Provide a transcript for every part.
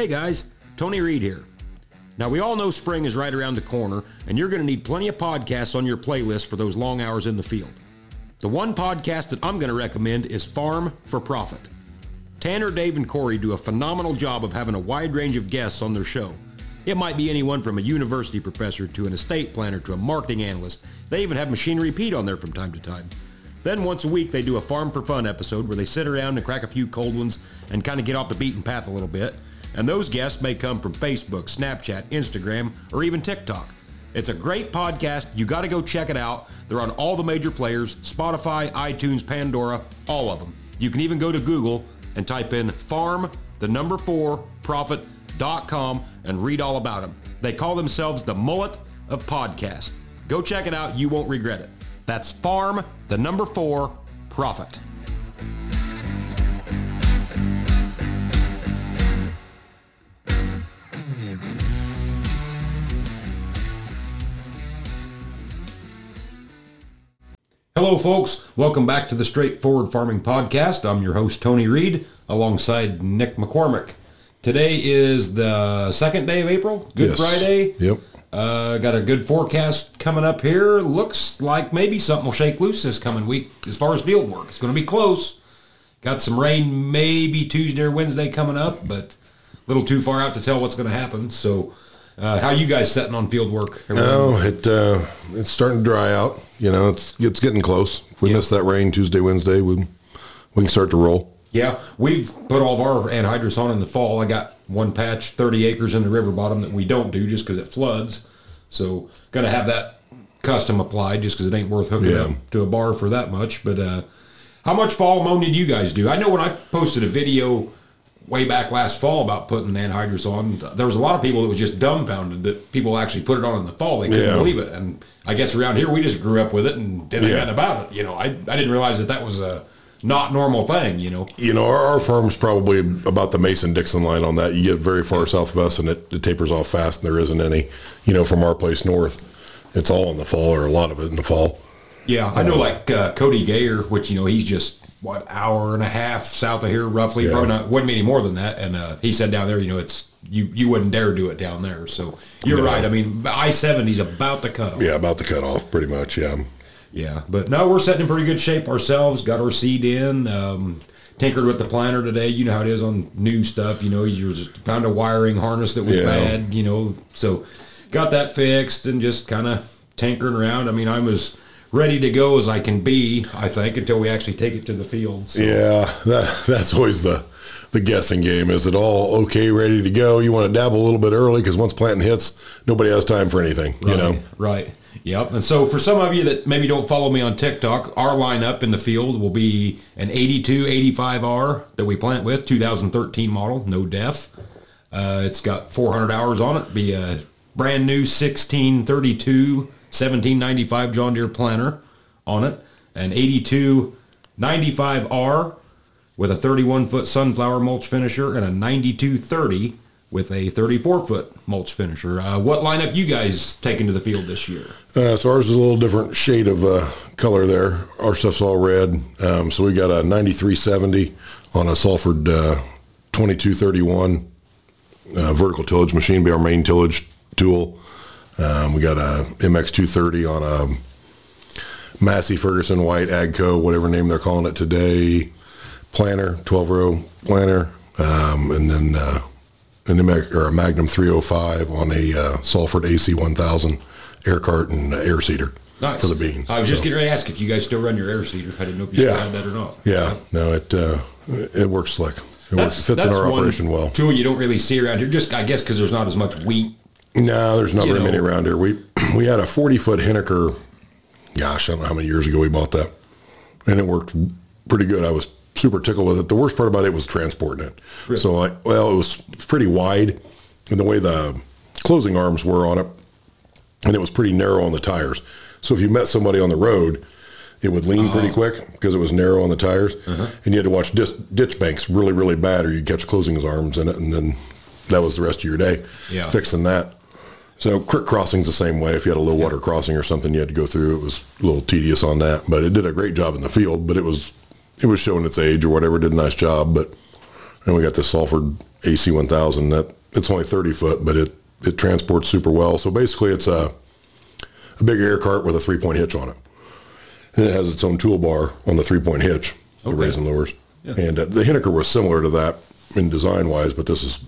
Hey guys, Tony Reed here. Now we all know spring is right around the corner and you're going to need plenty of podcasts on your playlist for those long hours in the field. The one podcast that I'm going to recommend is Farm for Profit. Tanner, Dave, and Corey do a phenomenal job of having a wide range of guests on their show. It might be anyone from a university professor to an estate planner to a marketing analyst. They even have Machinery Pete on there from time to time. Then once a week they do a Farm for Fun episode where they sit around and crack a few cold ones and kind of get off the beaten path a little bit. And those guests may come from Facebook, Snapchat, Instagram, or even TikTok. It's a great podcast. You got to go check it out. They're on all the major players, Spotify, iTunes, Pandora, all of them. You can even go to Google and type in farm, the number four, profit.com and read all about them. They call themselves the mullet of podcast. Go check it out. You won't regret it. That's farm, the number four, profit. Hello, folks. Welcome back to the Straightforward Farming Podcast. I'm your host, Tony Reed, alongside Nick McCormick. Today is the second day of April, Good Yes. Friday. Yep. Uh, got a good forecast coming up here. Looks like maybe something will shake loose this coming week as far as field work. It's going to be close. Got some rain maybe Tuesday or Wednesday coming up, but a little too far out to tell what's going to happen. So, uh, how you guys setting on field work? No, it uh, it's starting to dry out. You know, it's it's getting close. If we Yeah. miss that rain Tuesday, Wednesday, we we can start to roll. Yeah, we've put all of our anhydrous on in the fall. I got one patch, 30 acres in the river bottom that we don't do just because it floods. So got to have that custom applied just because it ain't worth hooking Yeah. up to a bar for that much. But uh, how much fall mowing did you guys do? I know when I posted a video way back last fall about putting anhydrous on, there was a lot of people that was just dumbfounded that people actually put it on in the fall. They couldn't Yeah. believe it. And I guess around here we just grew up with it and didn't know Yeah. nothing about it. You know, I, I didn't realize that that was a not normal thing, you know. You know, our, our farm's probably about the Mason Dixon line on that. You get very far south of us, and it, it tapers off fast, and there isn't any. You know, from our place north, it's all in the fall, or a lot of it in the fall. Yeah, I know like uh, Cody Gayer, which you know he's just what hour and a half south of here, roughly. Yeah. Probably not wouldn't be any more than that. And uh, he said down there, you know, it's you you wouldn't dare do it down there. So you're No. right. I mean, I seventy's about to cut off. Yeah, about the cutoff, pretty much. Yeah. Yeah, but no, we're setting in pretty good shape ourselves. Got our seed in. Um, tinkered with the planter today. You know how it is on new stuff. You know, you found a wiring harness that was Yeah. bad. You know, so got that fixed and just kind of tinkering around. I mean, I'm as ready to go as I can be. I think until we actually take it to the field. So, Yeah, that that's always the the guessing game. Is it all okay, ready to go? You want to dabble a little bit early because once planting hits, nobody has time for anything. You know. Right. Yep. And so for some of you that maybe don't follow me on TikTok, our lineup in the field will be an 82 85R that we plant with, 2013 model, no def. Uh, it's got 400 hours on it. Be a brand new 1632 1795 John Deere planter on it. An 82 95R with a 31 foot sunflower mulch finisher and a 9230 with a 34 foot mulch finisher. Uh, what lineup you guys taking to the field this year? Uh, so ours is a little different shade of uh, color there. Our stuff's all red. Um, so we got a 9370 on a Salford uh, 2231 uh, vertical tillage machine, be our main tillage tool. Um, we got a MX230 on a Massey Ferguson White Agco, whatever name they're calling it today, planter, 12 row planter, um, and then uh, an MX, or a Magnum 305 on a uh, Salford AC 1000 air cart and uh, air seeder Nice. for the beans. I was just getting ready to ask if you guys still run your air seeder. I didn't know if you Yeah. that or not. yeah, no, it uh, it works slick. It works, fits in that's our operation well. Tool you don't really see around here, just I guess because there's not as much wheat. No, there's not You very many around here. We we had a 40 foot Henniker. Gosh, I don't know how many years ago we bought that, and it worked pretty good. I was super tickled with it. The worst part about it was transporting it. Really? So I well, it was pretty wide, and the way the closing arms were on it, and it was pretty narrow on the tires. So if you met somebody on the road, it would lean Oh. pretty quick because it was narrow on the tires, Uh-huh. and you had to watch dis- ditch banks really, really bad, or you'd catch closing arms in it, and then that was the rest of your day Yeah. fixing that. So creek crossing's the same way. If you had a low water crossing or something you had to go through, it was a little tedious on that. But it did a great job in the field. But it was it was showing its age or whatever. Did a nice job. But and we got this Salford AC1000. That it's only 30 foot, but it it transports super well. So basically, it's a a big air cart with a three point hitch on it, and it has its own toolbar on the three point hitch, the Okay. raise and lowers. And uh, the Hinneker was similar to that in design wise, but this is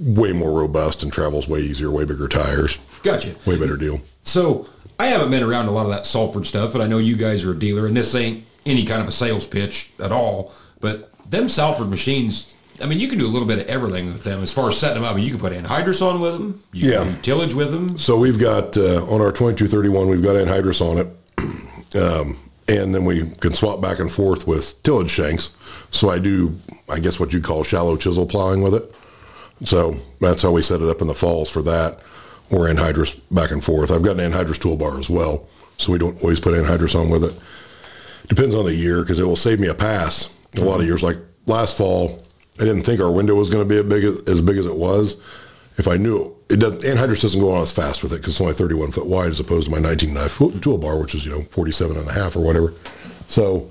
way more robust and travels way easier, way bigger tires, Gotcha. way better deal. So I haven't been around a lot of that Salford stuff, and I know you guys are a dealer, and this ain't any kind of a sales pitch at all. But them Salford machines, I mean, you can do a little bit of everything with them as far as setting them up. You can put anhydrous on with them. You Yeah. tillage with them. So we've got uh, on our 2231, we've got anhydrous on it, um, and then we can swap back and forth with tillage shanks. So I do, I guess, what you call shallow chisel plowing with it. So that's how we set it up in the falls for that, or anhydrous back and forth. I've got an anhydrous toolbar as well, so we don't always put anhydrous on with it. Depends on the year because it will save me a pass. A lot of years, like last fall, I didn't think our window was going to be as big as, as big as it was. If I knew it, doesn't, anhydrous doesn't go on as fast with it because it's only 31 foot wide as opposed to my 19 knife toolbar, which is you know 47 and a half or whatever. So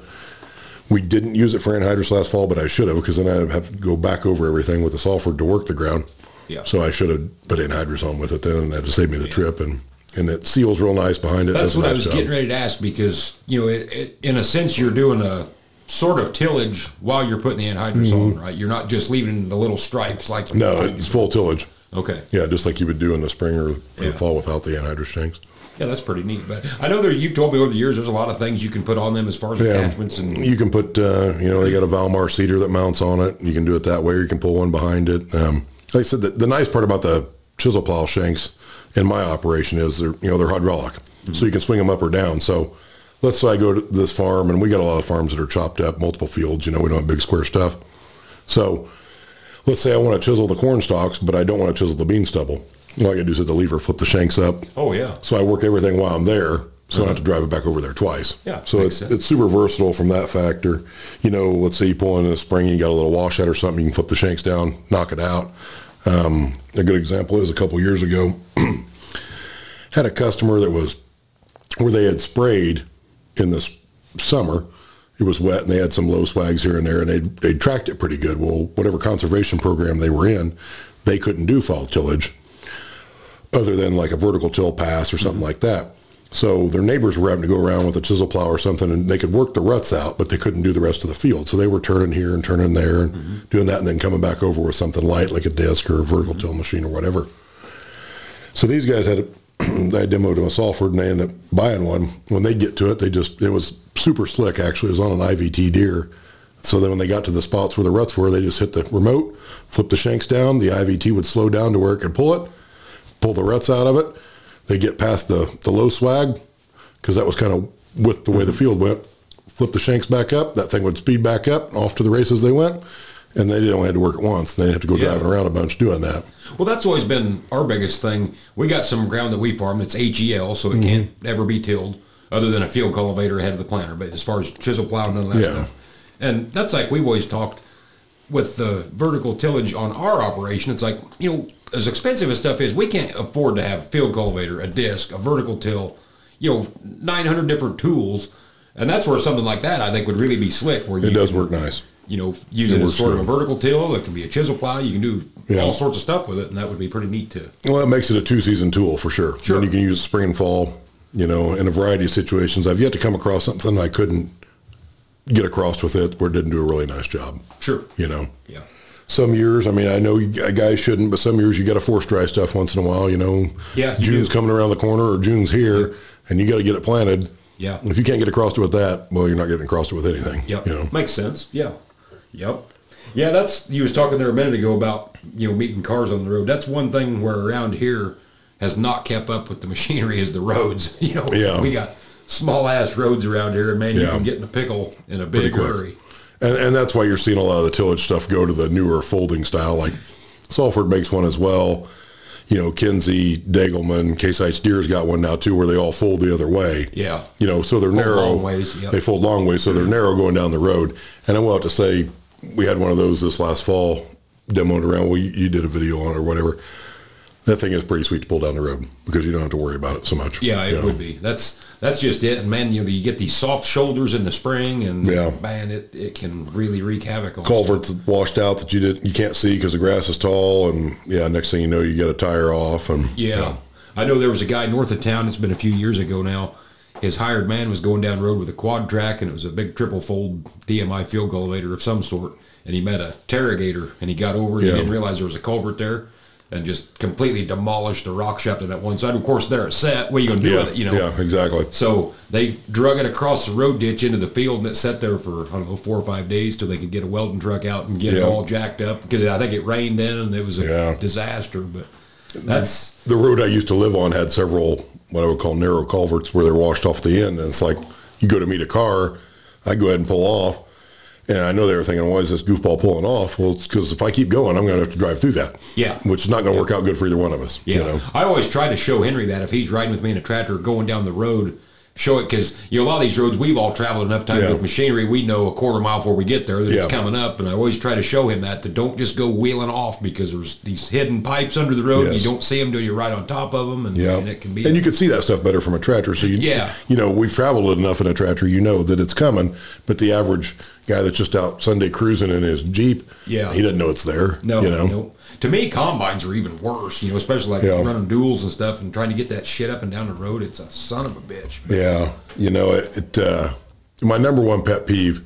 we didn't use it for anhydrous last fall, but I should have because then I'd have to go back over everything with the Salford to work the ground. Yeah. So I should have put anhydrous on with it then, and that to save me the trip. And and it seals real nice behind it. That's what I was job. getting ready to ask because you know, it, it, in a sense, you're doing a sort of tillage while you're putting the anhydrous on, right? You're not just leaving the little stripes like Mm-hmm. No, it's full tillage. okay. Yeah, just like you would do in the spring or, or Yeah. the fall without the anhydrous tanks. Yeah, that's pretty neat. But I know there you've told me over the years there's a lot of things you can put on them as far as Yeah. attachments and You can put, uh, you know, they got a Valmar seeder that mounts on it. You can do it that way, or you can pull one behind it. Um, like I said, the, the nice part about the chisel plow shanks in my operation is they're, you know, they're hydraulic, so you can swing them up or down. So let's say I go to this farm, and we got a lot of farms that are chopped up, multiple fields. You know, we don't have big square stuff. So let's say I want to chisel the corn stalks, but I don't want to chisel the bean stubble. All I got to do is hit the lever, flip the shanks up, oh yeah, so I work everything while I'm there, so I don't have to drive it back over there twice. Yeah, So it's sense. it's super versatile from that factor. You know, let's say you pull in the spring, you got a little washout or something, you can flip the shanks down, knock it out. Um, a good example is a couple years ago, had a customer that was where they had sprayed in this summer. It was wet and they had some low swags here and there and they they tracked it pretty good. Well, whatever conservation program they were in, they couldn't do fall tillage other than like a vertical till pass or something like that. So their neighbors were having to go around with a chisel plow or something, and they could work the ruts out, but they couldn't do the rest of the field. So they were turning here and turning there and mm-hmm. doing that, and then coming back over with something light like a disc or a vertical till machine or whatever. So these guys had, a, I demoed them a Salford, and they ended up buying one. When they get to it, they just it was super slick. Actually, it was on an IVT Deere. So then when they got to the spots where the ruts were, they just hit the remote, flip the shanks down. The IVT would slow down to where it could pull it pull the ruts out of it. They get past the, the low swag because that was kind of with the way the field went. Flip the shanks back up. That thing would speed back up. and Off to the races they went. And they only had to work it once. They didn't have to go Yeah. driving around a bunch doing that. Well, that's always been our biggest thing. We got some ground that we farm that's HEL, so it Mm-hmm. can't ever be tilled other than a field cultivator ahead of the planter. But as far as chisel plow, none of that Yeah. stuff. And that's like we've always talked with the vertical tillage on our operation. It's like, you know, as expensive as stuff is, we can't afford to have a field cultivator, a disc, a vertical till, you know, 900 different tools. And that's where something like that I think would really be slick. Where It does can, work nice. you know, use it, as works sort of a vertical till. It can be a chisel plow. You can do Yeah. all sorts of stuff with it, and that would be pretty neat too. Well, that makes it a two season tool for sure. Sure. Then you can use spring and fall, you know, in a variety of situations. I've yet to come across something I couldn't get across with it where it didn't do a really nice job, Sure. you know. Yeah. Some years, I mean, I know you guys shouldn't, but some years you got to force dry stuff once in a while. You know, Yeah, you June's do. coming around the corner or June's here, and you got to get it planted. Yeah. And if you can't get across it with that, well, you're not getting across it with anything. Yep. You know, Makes sense. Yeah. Yep. Yeah, that's you was talking there a minute ago about you know meeting cars on the road. That's one thing where around here has not kept up with the machinery is the roads. You know, Yeah. we got small ass roads around here, and man, you Yeah. can get in a pickle in a big hurry. And and that's why you're seeing a lot of the tillage stuff go to the newer folding style. Like Salford makes one as well. You know, Kinze, Degelman, Case IH Deere's got one now too, where they all fold the other way. Yeah. You know, so they're Fold narrow. long ways, yep. They fold long ways, so they're narrow going down the road. And I will have to say, we had one of those this last fall, demoed around. Well, you, you did a video on it or whatever. that thing is pretty sweet to pull down the road because you don't have to worry about it so much. Yeah, it know. would be. That's that's just it. And man, you know, you get these soft shoulders in the spring, and Yeah. man, it, it can really wreak havoc on. Culverts washed out that you did you can't see because the grass is tall, and yeah, next thing you know, you get a tire off, and Yeah. I know there was a guy north of town. It's been a few years ago now. His hired man was going down the road with a quad track, and it was a big triple fold DMI field elevator of some sort. And he met a TerraGator, and he got over, and Yeah. he didn't realize there was a culvert there, and just completely demolished the rock shaft on that one side. Of course, they're a set. What are you going to do yeah, with it? You know. yeah, exactly. So they drug it across the road ditch into the field, and it sat there for I don't know four or five days till they could get a welding truck out and get it all jacked up because I think it rained then and it was a Yeah. disaster. But that's The road I used to live on had several what I would call narrow culverts where they're washed off the end, and it's like you go to meet a car, I go ahead and pull off, and I know they were thinking, "Why is this goofball pulling off?" Well, it's because if I keep going, I'm going to have to drive through that. Yeah. which is not going to work out good for either one of us. yeah. You know. I always try to show Henry that if he's riding with me in a tractor going down the road. Show it because you know a lot of these roads we've all traveled enough times Yeah. with machinery. We know a quarter mile before we get there that it's coming up, and I always try to show him that to don't just go wheeling off because there's these hidden pipes under the road. and You don't see them till you're right on top of them, and, Yeah, and it can be and you can see that stuff better from a tractor. So you, Yeah. you know, we've traveled enough in a tractor, you know that it's coming. But the average guy that's just out Sunday cruising in his Jeep, Yeah. he doesn't know it's there. No, you know, no. To me, combines are even worse. You know, especially like Yeah. running duels and stuff, and trying to get that shit up and down the road. It's a son of a bitch. yeah, you know, it. it uh, my number one pet peeve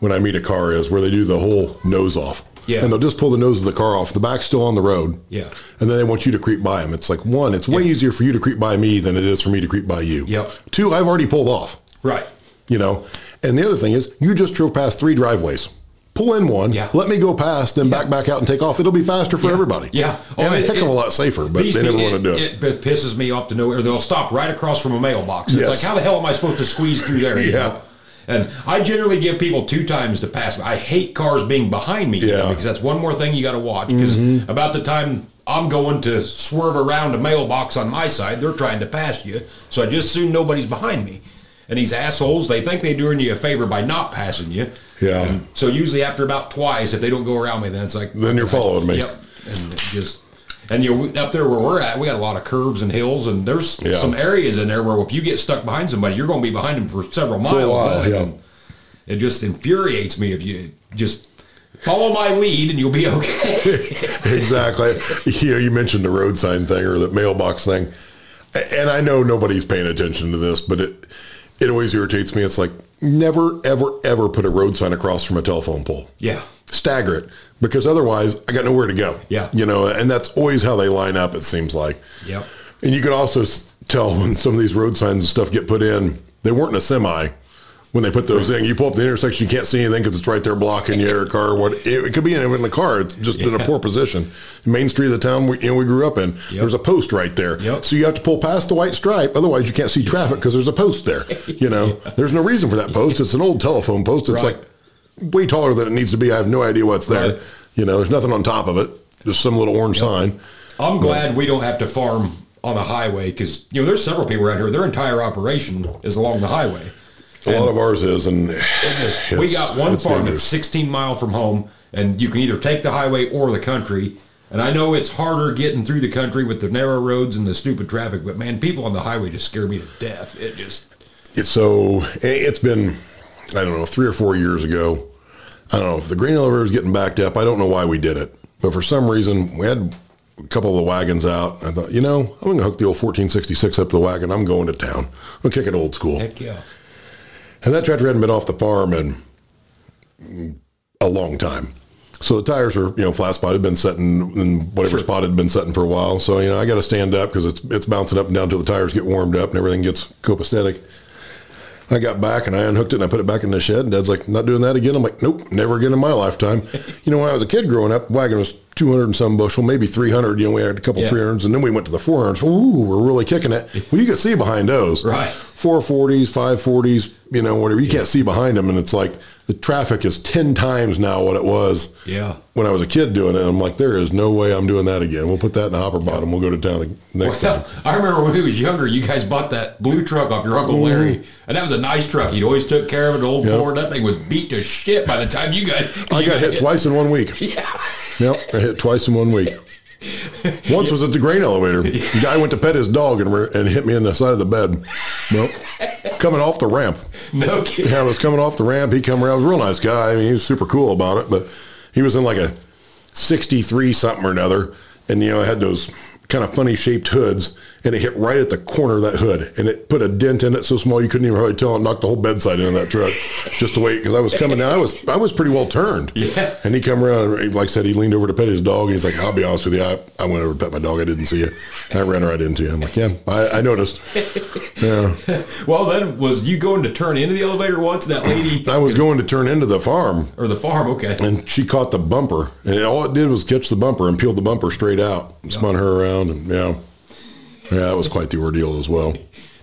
when I meet a car is where they do the whole nose off. Yeah. and they'll just pull the nose of the car off. The back's still on the road. Yeah. and then they want you to creep by them. It's like one, it's way Yeah. easier for you to creep by me than it is for me to creep by you. Yep. Two, I've already pulled off. Right. you know. And the other thing is, you just drove past three driveways. Pull in one, Yeah. let me go past, then back back out and take off. It'll be faster for everybody. Yeah. and Oh, a it- heck of a lot safer. But they never want to do it. It pisses me off to know, or they'll stop right across from a mailbox. It's Yes. like, how the hell am I supposed to squeeze through there? Yeah. know? And I generally give people two times to pass. I hate cars being behind me, you know, Yeah. Mm-hmm. because that's one more thing you got to watch. Because about the time I'm going to swerve around a mailbox on my side, they're trying to pass you. So I just assume nobody's behind me. And these assholes, they think they're doing you a favor by not passing you. Yeah. And so usually after about twice, if they don't go around me, then it's like Then you're following me. Yep. And just and you know up there where we're at, we got a lot of curves and hills, and there's Yeah. some areas in there where if you get stuck behind somebody, you're going to be behind them for several miles. For a while, it. yeah. It just infuriates me if you just follow my lead and you'll be okay. exactly. You know, you mentioned the road sign thing or the mailbox thing, and I know nobody's paying attention to this, but it it always irritates me. It's like never, ever, ever put a road sign across from a telephone pole. yeah. stagger it because otherwise I got nowhere to go. Yeah. You know, and that's always how they line up, it seems like. Yep. And you can also tell when some of these road signs and stuff get put in, they weren't in a semi when they put those in. You pull up the intersection, you can't see anything because it's right there blocking your car. What it, it could be in, in the car, it's just in a poor position. Main street of the town we, you know, we grew up in, there's a post right there. Yep. So you have to pull past the white stripe. Otherwise, you can't see traffic because there's a post there. You know, there's no reason for that post. It's an old telephone post. It's Right. like way taller than it needs to be. I have no idea what's there. Right. You know, there's nothing on top of it. Just some little orange sign. I'm glad we don't have to farm on a highway because you know there's several people around here. Their entire operation is along the highway. A lot of ours is, and is. we got one farm dangerous. that's 16 mile from home, and you can either take the highway or the country. And I know it's harder getting through the country with the narrow roads and the stupid traffic, but man, people on the highway just scare me to death. It just It's so it's been I don't know three or four years ago. I don't know if the grain elevator is getting backed up. I don't know why we did it, but for some reason we had a couple of the wagons out. I thought, you know, I'm going to hook the old 1466 up to the wagon. I'm going to town. I'm kick it old school. heck yeah. And that tractor hadn't been off the farm in a long time. So the tires are, you know, flat spot had been setting and whatever spot had been setting for a while. So, you know, I got to stand up because it's, it's bouncing up and down till the tires get warmed up and everything gets copacetic. I got back and I unhooked it and I put it back in the shed. And Dad's like, not doing that again. I'm like, nope, never again in my lifetime. you know, when I was a kid growing up, the wagon was 200 and some bushel, maybe 300. You know, we had a couple Yeah. 300s and then we went to the 400s. Ooh, we're really kicking it. Well, you can see behind those. Right. 440s, 540s, you know, whatever. You can't see behind them. And it's like the traffic is 10 times now what it was Yeah. when I was a kid doing it. I'm like, there is no way I'm doing that again. We'll put that in the hopper bottom. We'll go to town next time. Well, I remember when we was younger, you guys bought that blue truck off your Uncle Larry, and that was a nice truck. He'd always took care of it, an old Mm-hmm. Ford. That thing was beat to shit by the time you guys. I you got hit twice in one week. Yeah. Yep, I hit twice in one week. Once was at the grain elevator. The guy went to pet his dog and, re- and hit me in the side of the bed. Well, coming off the ramp. No kidding. Yeah, I was coming off the ramp. He come around. He was a real nice guy. I mean, he was super cool about it. But he was in like a 63 something or another. And, you know, I had those kind of funny shaped hoods. And it hit right at the corner of that hood. And it put a dent in it so small you couldn't even really tell. It knocked the whole bedside into that truck. Just to wait. Because I was coming down. I was I was pretty well turned. Yeah. And he come around. And like I said, he leaned over to pet his dog. And he's like, I'll be honest with you. I, I went over to pet my dog. I didn't see you. And I ran right into you. I'm like, yeah, I, I noticed. Yeah. Well, then was you going to turn into the elevator once? That lady I was going to turn into the farm. or the farm? Okay. and she caught the bumper, and all it did was catch the bumper and peeled the bumper straight out, and spun her around, and yeah, yeah, that was quite the ordeal as well.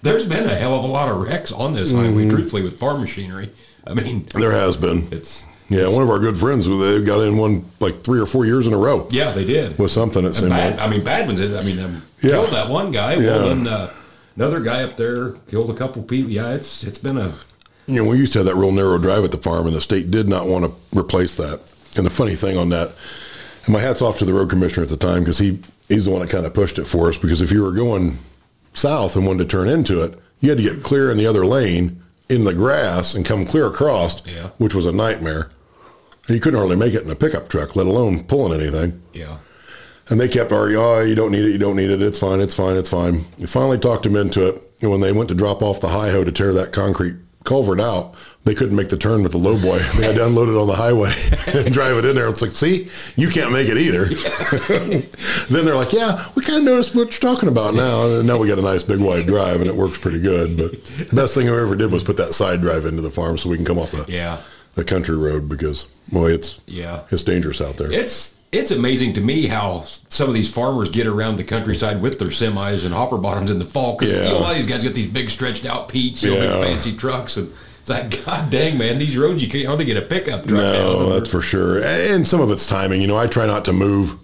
There's been a hell of a lot of wrecks on this highway, truthfully, with farm machinery. I mean, There has been, it's yeah, one of our good friends, they got in one like three or four years in a row yeah, they did. with something that seemed bad, like. I mean, bad ones. I mean, um, Yeah. killed that one guy. Yeah. Well, then uh, another guy up there killed a couple people. Yeah, it's it's been a You know, we used to have that real narrow drive at the farm, and the state did not want to replace that. And the funny thing on that, and my hat's off to the road commissioner at the time because he he's the one that kind of pushed it for us. Because if you were going south and wanted to turn into it, you had to get clear in the other lane in the grass and come clear across, Yeah. which was a nightmare. You couldn't hardly make it in a pickup truck, let alone pulling anything. yeah. And they kept arguing, oh, you don't need it, you don't need it, it's fine, it's fine, it's fine. You finally talked them into it. And when they went to drop off the high hoe to tear that concrete culvert out, they couldn't make the turn with the low boy. They had to unload it on the highway and drive it in there. It's like, see, you can't make it either. then they're like, yeah, we kind of noticed what you're talking about now. And now we got a nice big wide drive and it works pretty good. But the best thing I ever did was put that side drive into the farm so we can come off the, Yeah. the country road because, boy, it's, Yeah. it's dangerous out there. It's it's amazing to me how some of these farmers get around the countryside with their semis and hopper bottoms in the fall because Yeah. you know, a lot of these guys got these big stretched out Petes, you know, Yeah. big fancy trucks, and it's like, God dang, man, these roads you can't hardly get a pickup truck. No, that's for sure. And some of it's timing. You know, I try not to move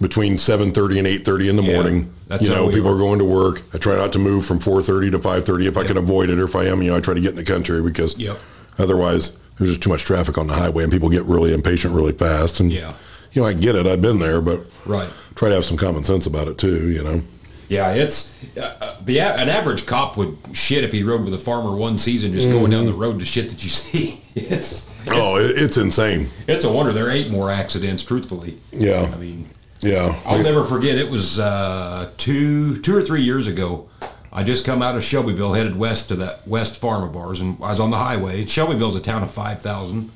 between 7.30 and 8.30 in the Yeah, morning. that's you know, people are. are going to work. I try not to move from 4.30 to 5.30 if I can avoid it or if I am, you know, I try to get in the country because Yep. otherwise there's just too much traffic on the highway and people get really impatient really fast. And, Yeah. You know, I get it. I've been there, but Right. try to have some common sense about it too, you know. Yeah, it's uh, the a- an average cop would shit if he rode with a farmer one season just going down the road to shit that you see. It's Oh, it's insane. it's a wonder there ain't more accidents. Truthfully, Yeah. I mean, Yeah. I'll never forget. It was uh, two two or three years ago. I just come out of Shelbyville, headed west to that west farm of ours, and I was on the highway. Shelbyville's a town of five thousand,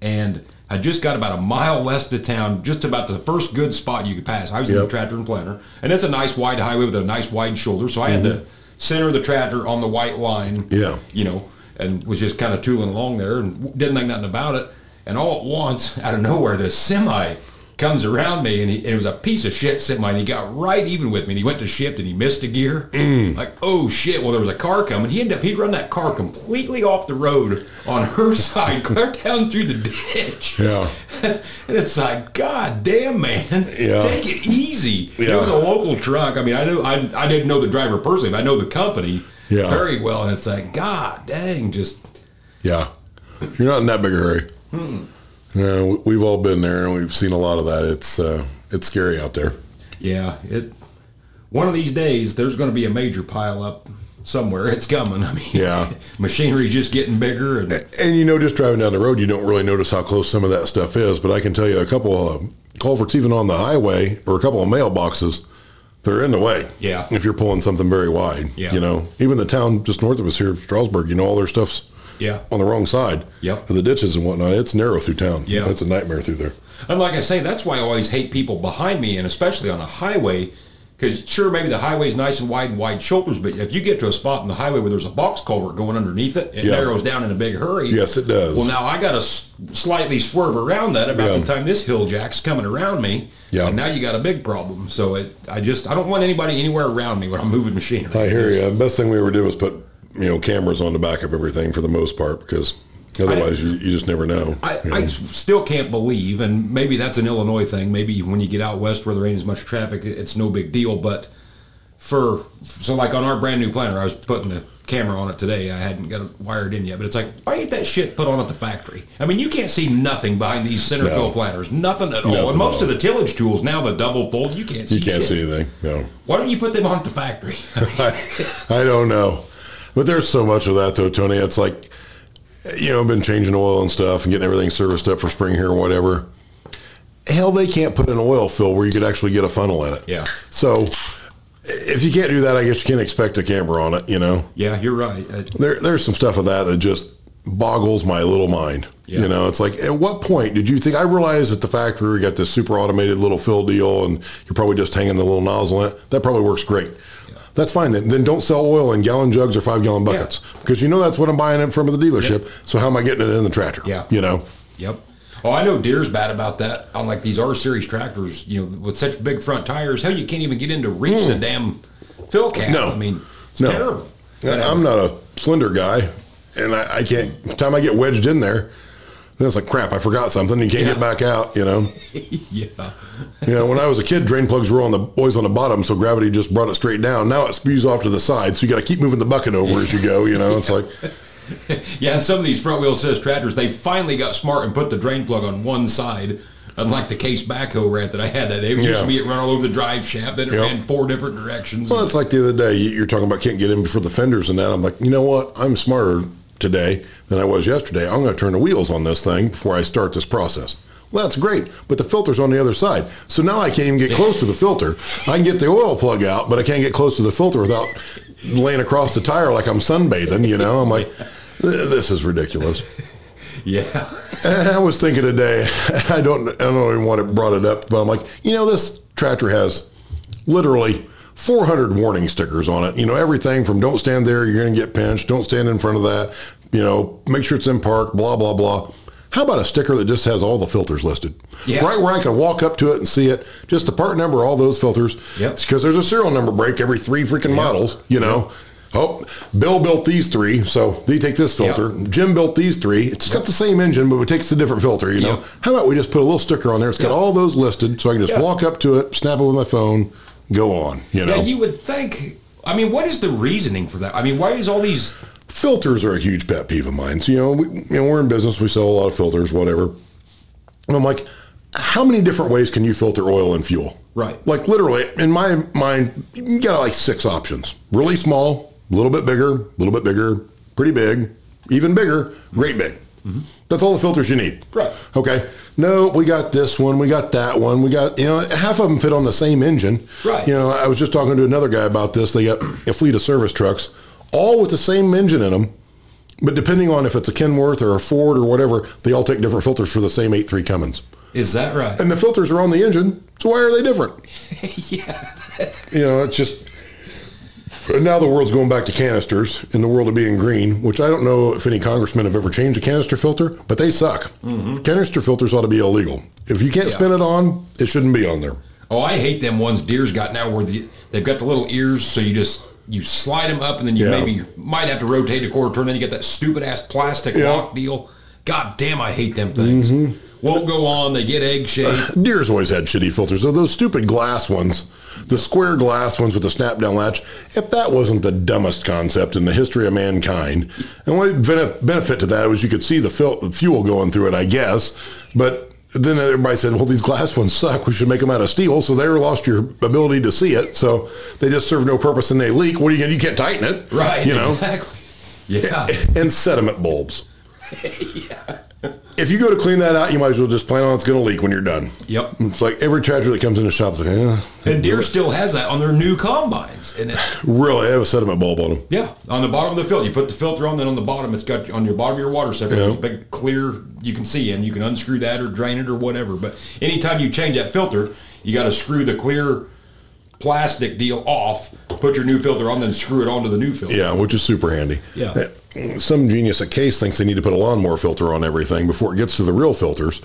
and I just got about a mile west of town, just about the first good spot you could pass. I was in the tractor and planter, and it's a nice wide highway with a nice wide shoulder. So I had the center of the tractor on the white line. Mm-hmm. Yeah. you know, and was just kind of tooling along there and didn't think nothing about it. And all at once, out of nowhere, this semi comes around me, and, he, and it was a piece of shit semi, and he got right even with me. And he went to shift, and he missed a gear. Like, oh shit! Well, there was a car coming. He ended up he'd run that car completely off the road on her side, clear down through the ditch. Yeah. and it's like, God damn, man, Yeah. take it easy. It was a local truck. I mean, I knew I, I didn't know the driver personally, but I know the company Yeah. very well, and it's like, God dang, just Yeah. You're not in that big a hurry. Hmm. No, we've all been there and we've seen a lot of that. It's uh, it's scary out there. yeah. It one of these days there's going to be a major pile up somewhere. It's coming. I mean, Yeah. machinery's just getting bigger, and And you know, just driving down the road, you don't really notice how close some of that stuff is. But I can tell you, a couple of culverts, even on the highway, or a couple of mailboxes, they're in the way. Yeah. If you're pulling something very wide. Yeah. You know, even the town just north of us here, Strasburg, you know, all their stuff's yeah. on the wrong side. Yep. Of the ditches and whatnot. It's narrow through town. Yeah. It's a nightmare through there. And like I say, that's why I always hate people behind me, and especially on a highway, because sure, maybe the highway's nice and wide and wide shoulders, but if you get to a spot in the highway where there's a box culvert going underneath it, it Yeah. narrows down in a big hurry. Yes, it does. Well, now I got to s- slightly swerve around that about Yeah. the time this hill jack's coming around me. Yeah. And now you got a big problem. So it, I just, I don't want anybody anywhere around me when I'm moving machinery. I hear you. The best thing we ever did was put, you know, cameras on the back of everything for the most part because otherwise you, you just never know. I, you know. I still can't believe, and maybe that's an Illinois thing. Maybe when you get out west where there ain't as much traffic, it's no big deal. But for so like on our brand new planter, I was putting the camera on it today. I hadn't got it wired in yet, but it's like, why ain't that shit put on at the factory? I mean, you can't see nothing behind these center No. planters, nothing at all. Nothing and most at of the tillage tools now, the double fold, you can't see. You can't shit. see anything. No. Why don't you put them on at the factory? I, I don't know. But there's so much of that though, Tony. It's like, you know, I've been changing oil and stuff and getting everything serviced up for spring here or whatever. Hell, they can't put an oil fill where you could actually get a funnel in it. Yeah. So if you can't do that, I guess you can't expect a camera on it, you know? yeah, you're right. Uh, There, there's some stuff of that that just boggles my little mind. Yeah. You know, it's like, at what point did you think? I realized at the factory we got this super automated little fill deal, and you're probably just hanging the little nozzle in it. That probably works great. That's fine. Then, then don't sell oil in gallon jugs or five gallon buckets because you know that's what I'm buying it from the dealership. So how am I getting it in the tractor? Yeah. You know. Yep. Oh, I know Deere's bad about that. On like these R series tractors, you know, with such big front tires, hell, you can't even get in to reach the mm. damn fill cap. No. I mean, it's No. terrible. I'm not a slender guy, and I, I can't. The time I get wedged in there, then it's like crap. I forgot something. You can't get back out. You know. yeah. You know, when I was a kid, drain plugs were on the always on the bottom, so gravity just brought it straight down. Now it spews off to the side, so you got to keep moving the bucket over as you go. You know, it's like Yeah, and some of these front wheel assist tractors, they finally got smart and put the drain plug on one side. Unlike the case backhoe rant that I had that day, it used Yeah. to be it run all over the drive shaft, then it Yep. ran four different directions. well, it's like the other day you- you're talking about can't get in before the fenders and that. I'm like, you know what? I'm smarter today than I was yesterday. I'm going to turn the wheels on this thing before I start this process. Well, that's great, but the filter's on the other side, so now I can't even get close to the filter. I can get the oil plug out, but I can't get close to the filter without laying across the tire like I'm sunbathing. You know, I'm like, this is ridiculous. yeah. And I was thinking today, I don't, I don't even want to brought it up, but I'm like, you know, this tractor has literally 400 warning stickers on it. You know, everything from don't stand there, you're going to get pinched. Don't stand in front of that. You know, make sure it's in park, blah, blah, blah. How about a sticker that just has all the filters listed? Yeah. Right where I can walk up to it and see it, just the part number, all those filters. Yep. Because there's a serial number break every three freaking models, you know. Oh, Bill built these three, so they take this filter. Jim built these three. It's got the same engine, but it takes a different filter, you know. Yep. How about we just put a little sticker on there? It's got all those listed, so I can just walk up to it, snap it with my phone, go on, you know. Yeah, you would think. I mean, what is the reasoning for that? I mean, why is all these? filters are a huge pet peeve of mine. So, you know, we, you know, we're in business, we sell a lot of filters, whatever. And I'm like, how many different ways can you filter oil and fuel? Right. Like literally, in my mind, you got like six options. Really small, a little bit bigger, a little bit bigger, pretty big, even bigger, great big. Mm-hmm. That's all the filters you need. Right. Okay. No, we got this one, we got that one, we got, you know, half of them fit on the same engine. Right. You know, I was just talking to another guy about this. They got a fleet of service trucks, all with the same engine in them. But depending on if it's a Kenworth or a Ford or whatever, they all take different filters for the same 8.3 Cummins. Is that right? And the filters are on the engine, so why are they different? yeah. You know, it's just. And now the world's going back to canisters in the world of being green, which I don't know if any congressmen have ever changed a canister filter, but they suck. Canister filters ought to be illegal. If you can't Mm-hmm. Yeah. spin it on, it shouldn't be on there. Oh, I hate them ones Deere's got now where the, they've got the little ears, so you just you slide them up, and then you Yeah. maybe might have to rotate a quarter turn. Then you get that stupid ass plastic Yeah. lock deal. God damn, I hate them things. Won't go on. They get egg shaped. Deere's always had shitty filters. Though those stupid glass ones, the square glass ones with the snap down latch, if that wasn't the dumbest concept in the history of mankind, and bene- benefit to that was you could see the fil- fuel going through it, I guess. But then everybody said, well, these glass ones suck. We should make them out of steel. So they lost your ability to see it. So they just serve no purpose and they leak. What are you going to You can't tighten it. right. You know? Exactly. Yeah. and sediment bulbs. If you go to clean that out, you might as well just plan on it's going to leak when you're done. Yep. It's like every tractor that comes in the shop is like, eh, And Deere still has that on their new combines. And it, really, they have a sediment bulb on them. yeah, on the bottom of the filter, you put the filter on. Then on the bottom, it's got on your bottom of your water separator, Yeah. big clear you can see in. You can unscrew that or drain it or whatever. But anytime you change that filter, you got to screw the clear plastic deal off, put your new filter on, then screw it onto the new filter. Yeah, which is super handy. Yeah. Some genius at Case thinks they need to put a lawnmower filter on everything before it gets to the real filters,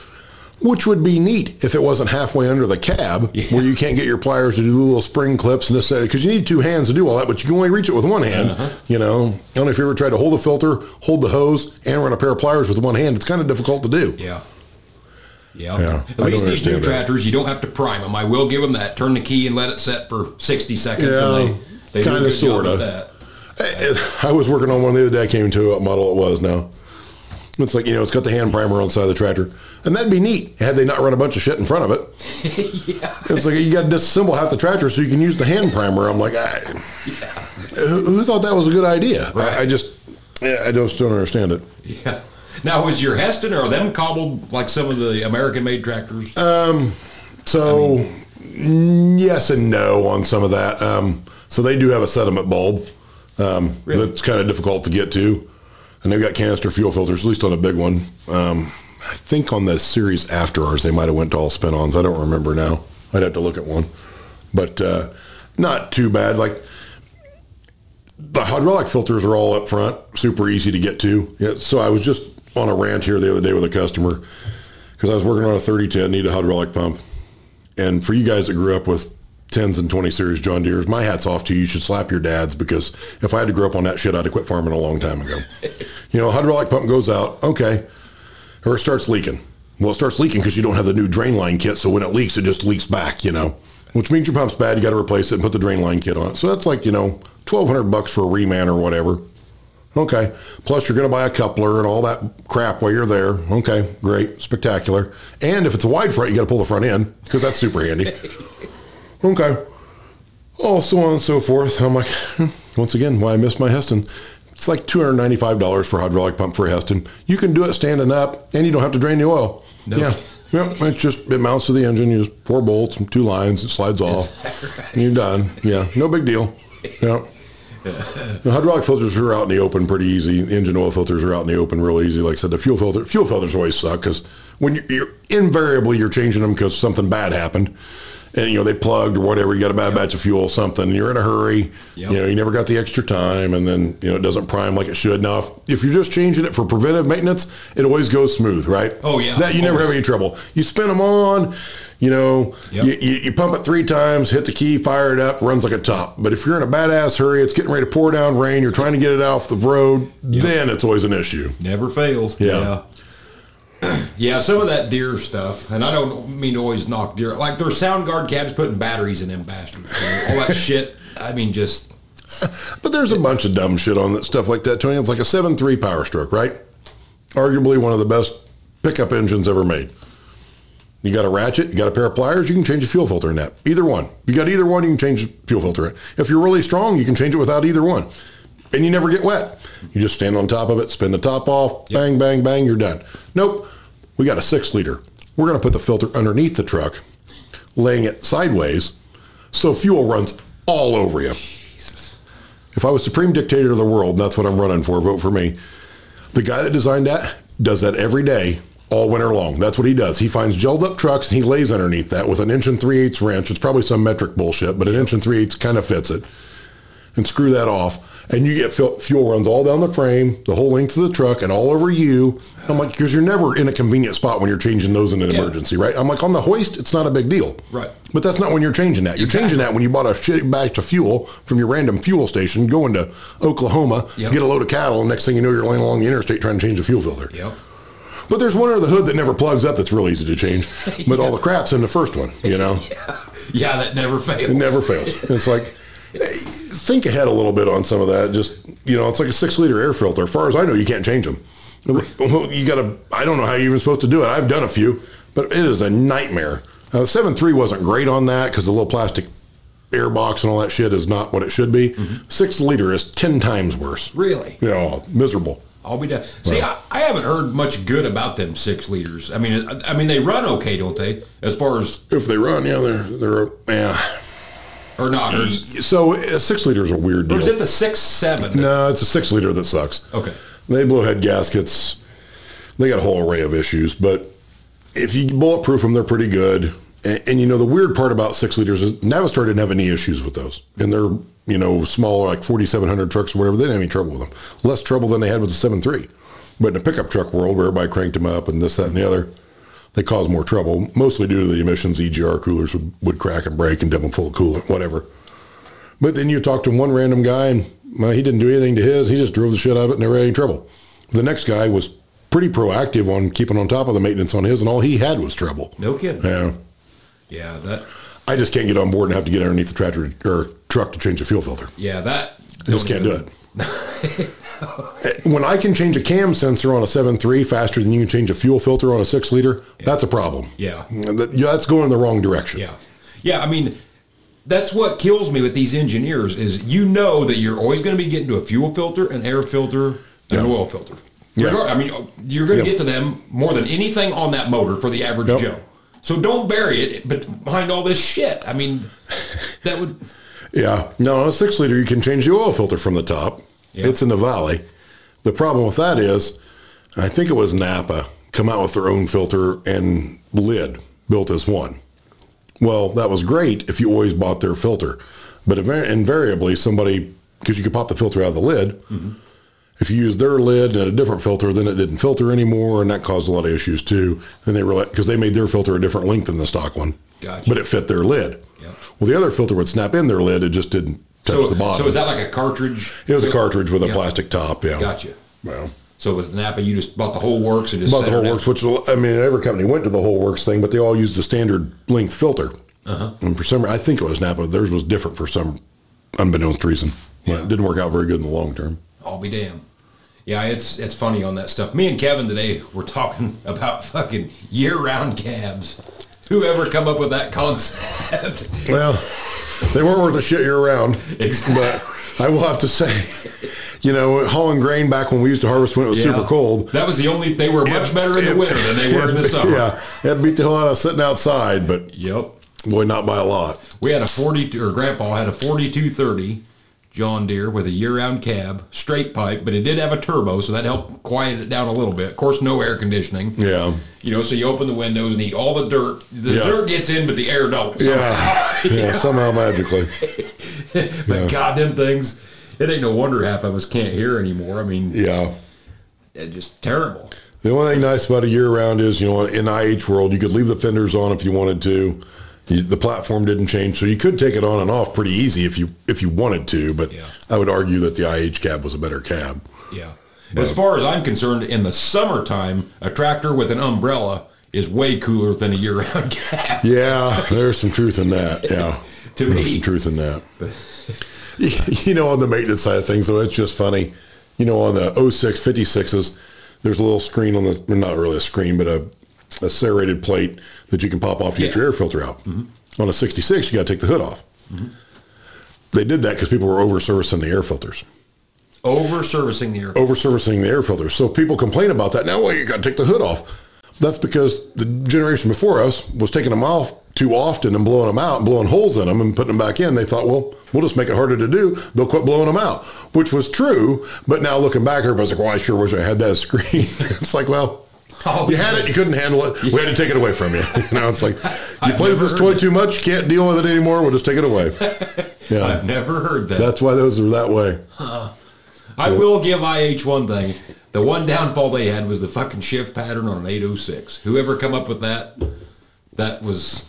which would be neat if it wasn't halfway under the cab where you can't get your pliers to do the little spring clips and this because you need two hands to do all that, but you can only reach it with one hand. Uh-huh. You know, I don't know if you ever tried to hold the filter, hold the hose, and run a pair of pliers with one hand. It's kind of difficult to do. Yeah. Yeah. Yeah, At I least these new that. tractors, you don't have to prime them. I will give them that. Turn the key and let it set for 60 seconds. Yeah, and they, they a kinda, sorta. that. I, I was working on one the other day. I came to what model it was now. It's like, you know, it's got the hand primer on the side of the tractor. And that'd be neat had they not run a bunch of shit in front of it. yeah. It's like you got to disassemble half the tractor so you can use the hand primer. I'm like, I, yeah. who, who thought that was a good idea? Right. I, I just, eh, I just don't understand it. Yeah. Now, was your Hesston or them cobbled like some of the American-made tractors? Um, so I mean, yes and no on some of that. Um, so they do have a sediment bulb um, really? that's kind of difficult to get to, and they've got canister fuel filters, at least on a big one. Um, I think on the series after ours, they might have went to all spin-ons. I don't remember now. I'd have to look at one, but uh, not too bad. Like the hydraulic filters are all up front, super easy to get to. Yeah, so I was just on a rant here the other day with a customer because I was working on a 3010, need a hydraulic pump. And for you guys that grew up with 10s and 20 series John Deere's, my hat's off to you. You should slap your dads because if I had to grow up on that shit, I'd have quit farming a long time ago. you know, hydraulic pump goes out, okay, or it starts leaking. Well, it starts leaking because you don't have the new drain line kit. So when it leaks, it just leaks back, you know, which means your pump's bad. You got to replace it and put the drain line kit on it. So that's like, you know, 1200 bucks for a reman or whatever. Okay. Plus, you're going to buy a coupler and all that crap while you're there. Okay, great, spectacular. And if it's a wide front, you got to pull the front in because that's super handy. Okay. Oh, so on and so forth. I'm like, hmm, once again, why I missed my Hesston. It's like $295 for a hydraulic pump for a Hesston. You can do it standing up, and you don't have to drain the oil. No. Yeah. Yeah, it's just it mounts to the engine. You just four bolts and two lines. It slides off. Right? And you're done. Yeah, no big deal. Yeah. The hydraulic filters are out in the open pretty easy. Engine oil filters are out in the open real easy. Like I said, the fuel filter fuel filters always suck because when you're, you're, invariably you're changing them because something bad happened, and you know they plugged or whatever. You got a bad batch of fuel, or something. You're in a hurry. Yep. You know you never got the extra time, and then you know it doesn't prime like it should. Now, if, if you're just changing it for preventive maintenance, it always goes smooth, right? Oh yeah, that you always. never have any trouble. You spin them on you know, yep. you, you, you, pump it three times, hit the key, fire it up, runs like a top. But if you're in a badass hurry, it's getting ready to pour down rain, you're trying to get it off the road, yep. then it's always an issue. Never fails. Yeah. yeah. yeah. some of that Deere stuff, and I don't mean to always knock Deere. Like their sound guard cabs putting batteries in them bastards. all that shit. I mean, just. But there's a bunch of dumb shit on that stuff like that, Tony. It's like a 7.3 Power Stroke, right? Arguably one of the best pickup engines ever made. You got a ratchet, you got a pair of pliers, you can change the fuel filter in that. Either one. You got either one, you can change the fuel filter. In. If you're really strong, you can change it without either one. And you never get wet. You just stand on top of it, spin the top off, yep. bang, bang, bang, you're done. Nope. We got a six liter. We're going to put the filter underneath the truck, laying it sideways, so fuel runs all over you. If I was supreme dictator of the world, that's what I'm running for, vote for me. The guy that designed that does that every day all winter long. That's what he does. He finds gelled up trucks and he lays underneath that with an inch and three eighths wrench. It's probably some metric bullshit, but an inch and three eighths kind of fits it. And screw that off. And you get fuel runs all down the frame, the whole length of the truck, and all over you. I'm like, because you're never in a convenient spot when you're changing those in an yeah. emergency, right? I'm like, on the hoist, it's not a big deal. Right. But that's not when you're changing that. You're exactly. changing that when you bought a shit batch of fuel from your random fuel station, going to Oklahoma, yep. get a load of cattle, and next thing you know, you're laying along the interstate trying to change a fuel filter. Yep. But there's one under the hood that never plugs up that's real easy to change. But yeah. all the crap's in the first one, you know? yeah. yeah, that never fails. It never fails. It's like, think ahead a little bit on some of that. Just, you know, it's like a six liter air filter. As far as I know, you can't change them. Well, you got to, I don't know how you're even supposed to do it. I've done a few, but it is a nightmare. Uh, 7.3 wasn't great on that because the little plastic air box and all that shit is not what it should be. Mm-hmm. Six liter is 10 times worse. Really? Yeah, you know, miserable. I'll be done. See, I, I, haven't heard much good about them six liters. I mean, I, mean they run okay, don't they? As far as if they run, yeah, they're they're yeah. Or not? Or so a six liter is a weird deal. Or is it the six seven? No, it's a six liter that sucks. Okay. They blow head gaskets. They got a whole array of issues, but if you bulletproof them, they're pretty good. And, and, you know the weird part about six liters is Navistar didn't have any issues with those, and they're you know, smaller, like 4,700 trucks or whatever, they didn't have any trouble with them. Less trouble than they had with the 7.3. But in a pickup truck world, where everybody cranked them up and this, that, and the other, they caused more trouble, mostly due to the emissions. EGR coolers would, would crack and break and dump them full of coolant, whatever. But then you talk to one random guy, and well, he didn't do anything to his. He just drove the shit out of it and never had any trouble. The next guy was pretty proactive on keeping on top of the maintenance on his, and all he had was trouble. No kidding. Yeah. Yeah, that I just can't get on board and have to get underneath the tractor or truck to change the fuel filter. Yeah, that I just can't do it. when I can change a cam sensor on a 7.3 faster than you can change a fuel filter on a 6 liter, that's a problem. Yeah. That- yeah, That's going in the wrong direction. Yeah. Yeah, I mean, that's what kills me with these engineers is you know that you're always going to be getting to a fuel filter, an air filter, and an Yeah. oil filter. Yeah. I mean, you're going to Yeah. get to them more than anything on that motor for the average Yep. Joe. So don't bury it but behind all this shit. I mean, that would Yeah. No, on a 6 liter, you can change the oil filter from the top. Yeah. It's in the valley. The problem with that is, I think it was Napa come out with their own filter and lid built as one. Well, that was great if you always bought their filter, but inva- invariably somebody because you could pop the filter out of the lid. Mm-hmm. If you use their lid and a different filter, then it didn't filter anymore, and that caused a lot of issues too. And they were because they made their filter a different length than the stock one, Gotcha. but it fit their lid. Yeah. Well, the other filter would snap in their lid; it just didn't so, the bottom. so is that like a cartridge? it was a cartridge with a Yeah. plastic top. Yeah, Gotcha. Well, So with Napa, you just bought the whole works and just About the whole works, which I mean, every company went to the whole works thing, but they all used the standard length filter. Uh-huh. And for some, I think it was Napa. Theirs was different for some unbeknownst reason. Yeah. It didn't work out very good in the long term. I'll be damned. Yeah, it's it's funny on that stuff. Me and Kevin today were talking about fucking year-round cabs. Whoever come up with that concept? Well, they weren't worth a shit year round. Exactly. But I will have to say, you know, hauling grain back when we used to harvest when it was super cold. That was the only. They were much better in the it- winter than they were in the summer. Yeah, it beat the hell out of sitting outside, but Yep. boy, not by a lot. We had a forty, or Grandpa had a forty-two thirty John Deere with a year-round cab, straight pipe, but it did have a turbo, so that helped quiet it down a little bit. Of course, no air conditioning. Yeah. You know, so you open the windows and eat all the dirt. The Yeah. dirt gets in, but the air don't. Yeah. yeah, somehow magically. But God, them things, it ain't no wonder half of us can't hear anymore. I mean, Yeah. it's just terrible. The only thing nice about a year round is, you know, in IH world, you could leave the fenders on if you wanted to. You, the platform didn't change, so you could take it on and off pretty easy if you if you wanted to. But Yeah. I would argue that the IH cab was a better cab. Yeah. As far as I'm concerned, in the summertime, a tractor with an umbrella is way cooler than a year-round cab. Yeah, there's some truth in that. Yeah, To there's me. some truth in that. you know, on the maintenance side of things, though, it's just funny. You know, on the 06 56s, there's a little screen on the, not really a screen, but a, a serrated plate that you can pop off to get Yeah. your air filter out. On a 66, you got to take the hood off. They did that because people were over servicing the air filters, Over servicing the air. over servicing the air filters. So people complain about that. Now, well, you got to take the hood off. That's because the generation before us was taking them off too often and blowing them out, and blowing holes in them and putting them back in. They thought, well, we'll just make it harder to do. They'll quit blowing them out, which was true. But now looking back, everybody's like, well, I sure wish I had that screen. it's like, well, Oh, you had it, you couldn't handle it. We had to take it away from you. You know, it's like you played with this toy too much, you can't deal with it anymore. We'll just take it away. Yeah, I've never heard that. that's why those are that way. I will give IH one thing. The one downfall they had was the fucking shift pattern on an 806. Whoever come up with that, that was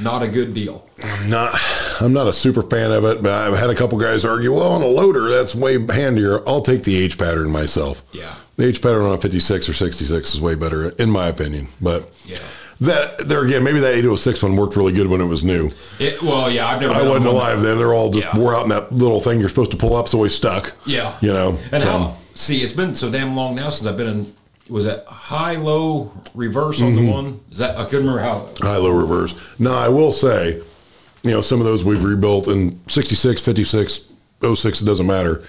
not a good deal. I'm not I'm not a super fan of it, but I've had a couple guys argue, well, on a loader, that's way handier. I'll take the H pattern myself. Yeah. The H pattern on a 56 or 66 is way better, in my opinion. But Yeah. that there again, maybe that 806 one worked really good when it was new. It, well, yeah, I've never. I wasn't alive then. They're all just Yeah. wore out in that little thing you're supposed to pull up, so always stuck. Yeah. You know. And so- how? See, it's been so damn long now since I've been in. Was that high low reverse on Mm-hmm. the one? Is that I couldn't remember how. high low reverse. Now I will say, you know, some of those we've rebuilt in 66, 56, 06, it doesn't matter.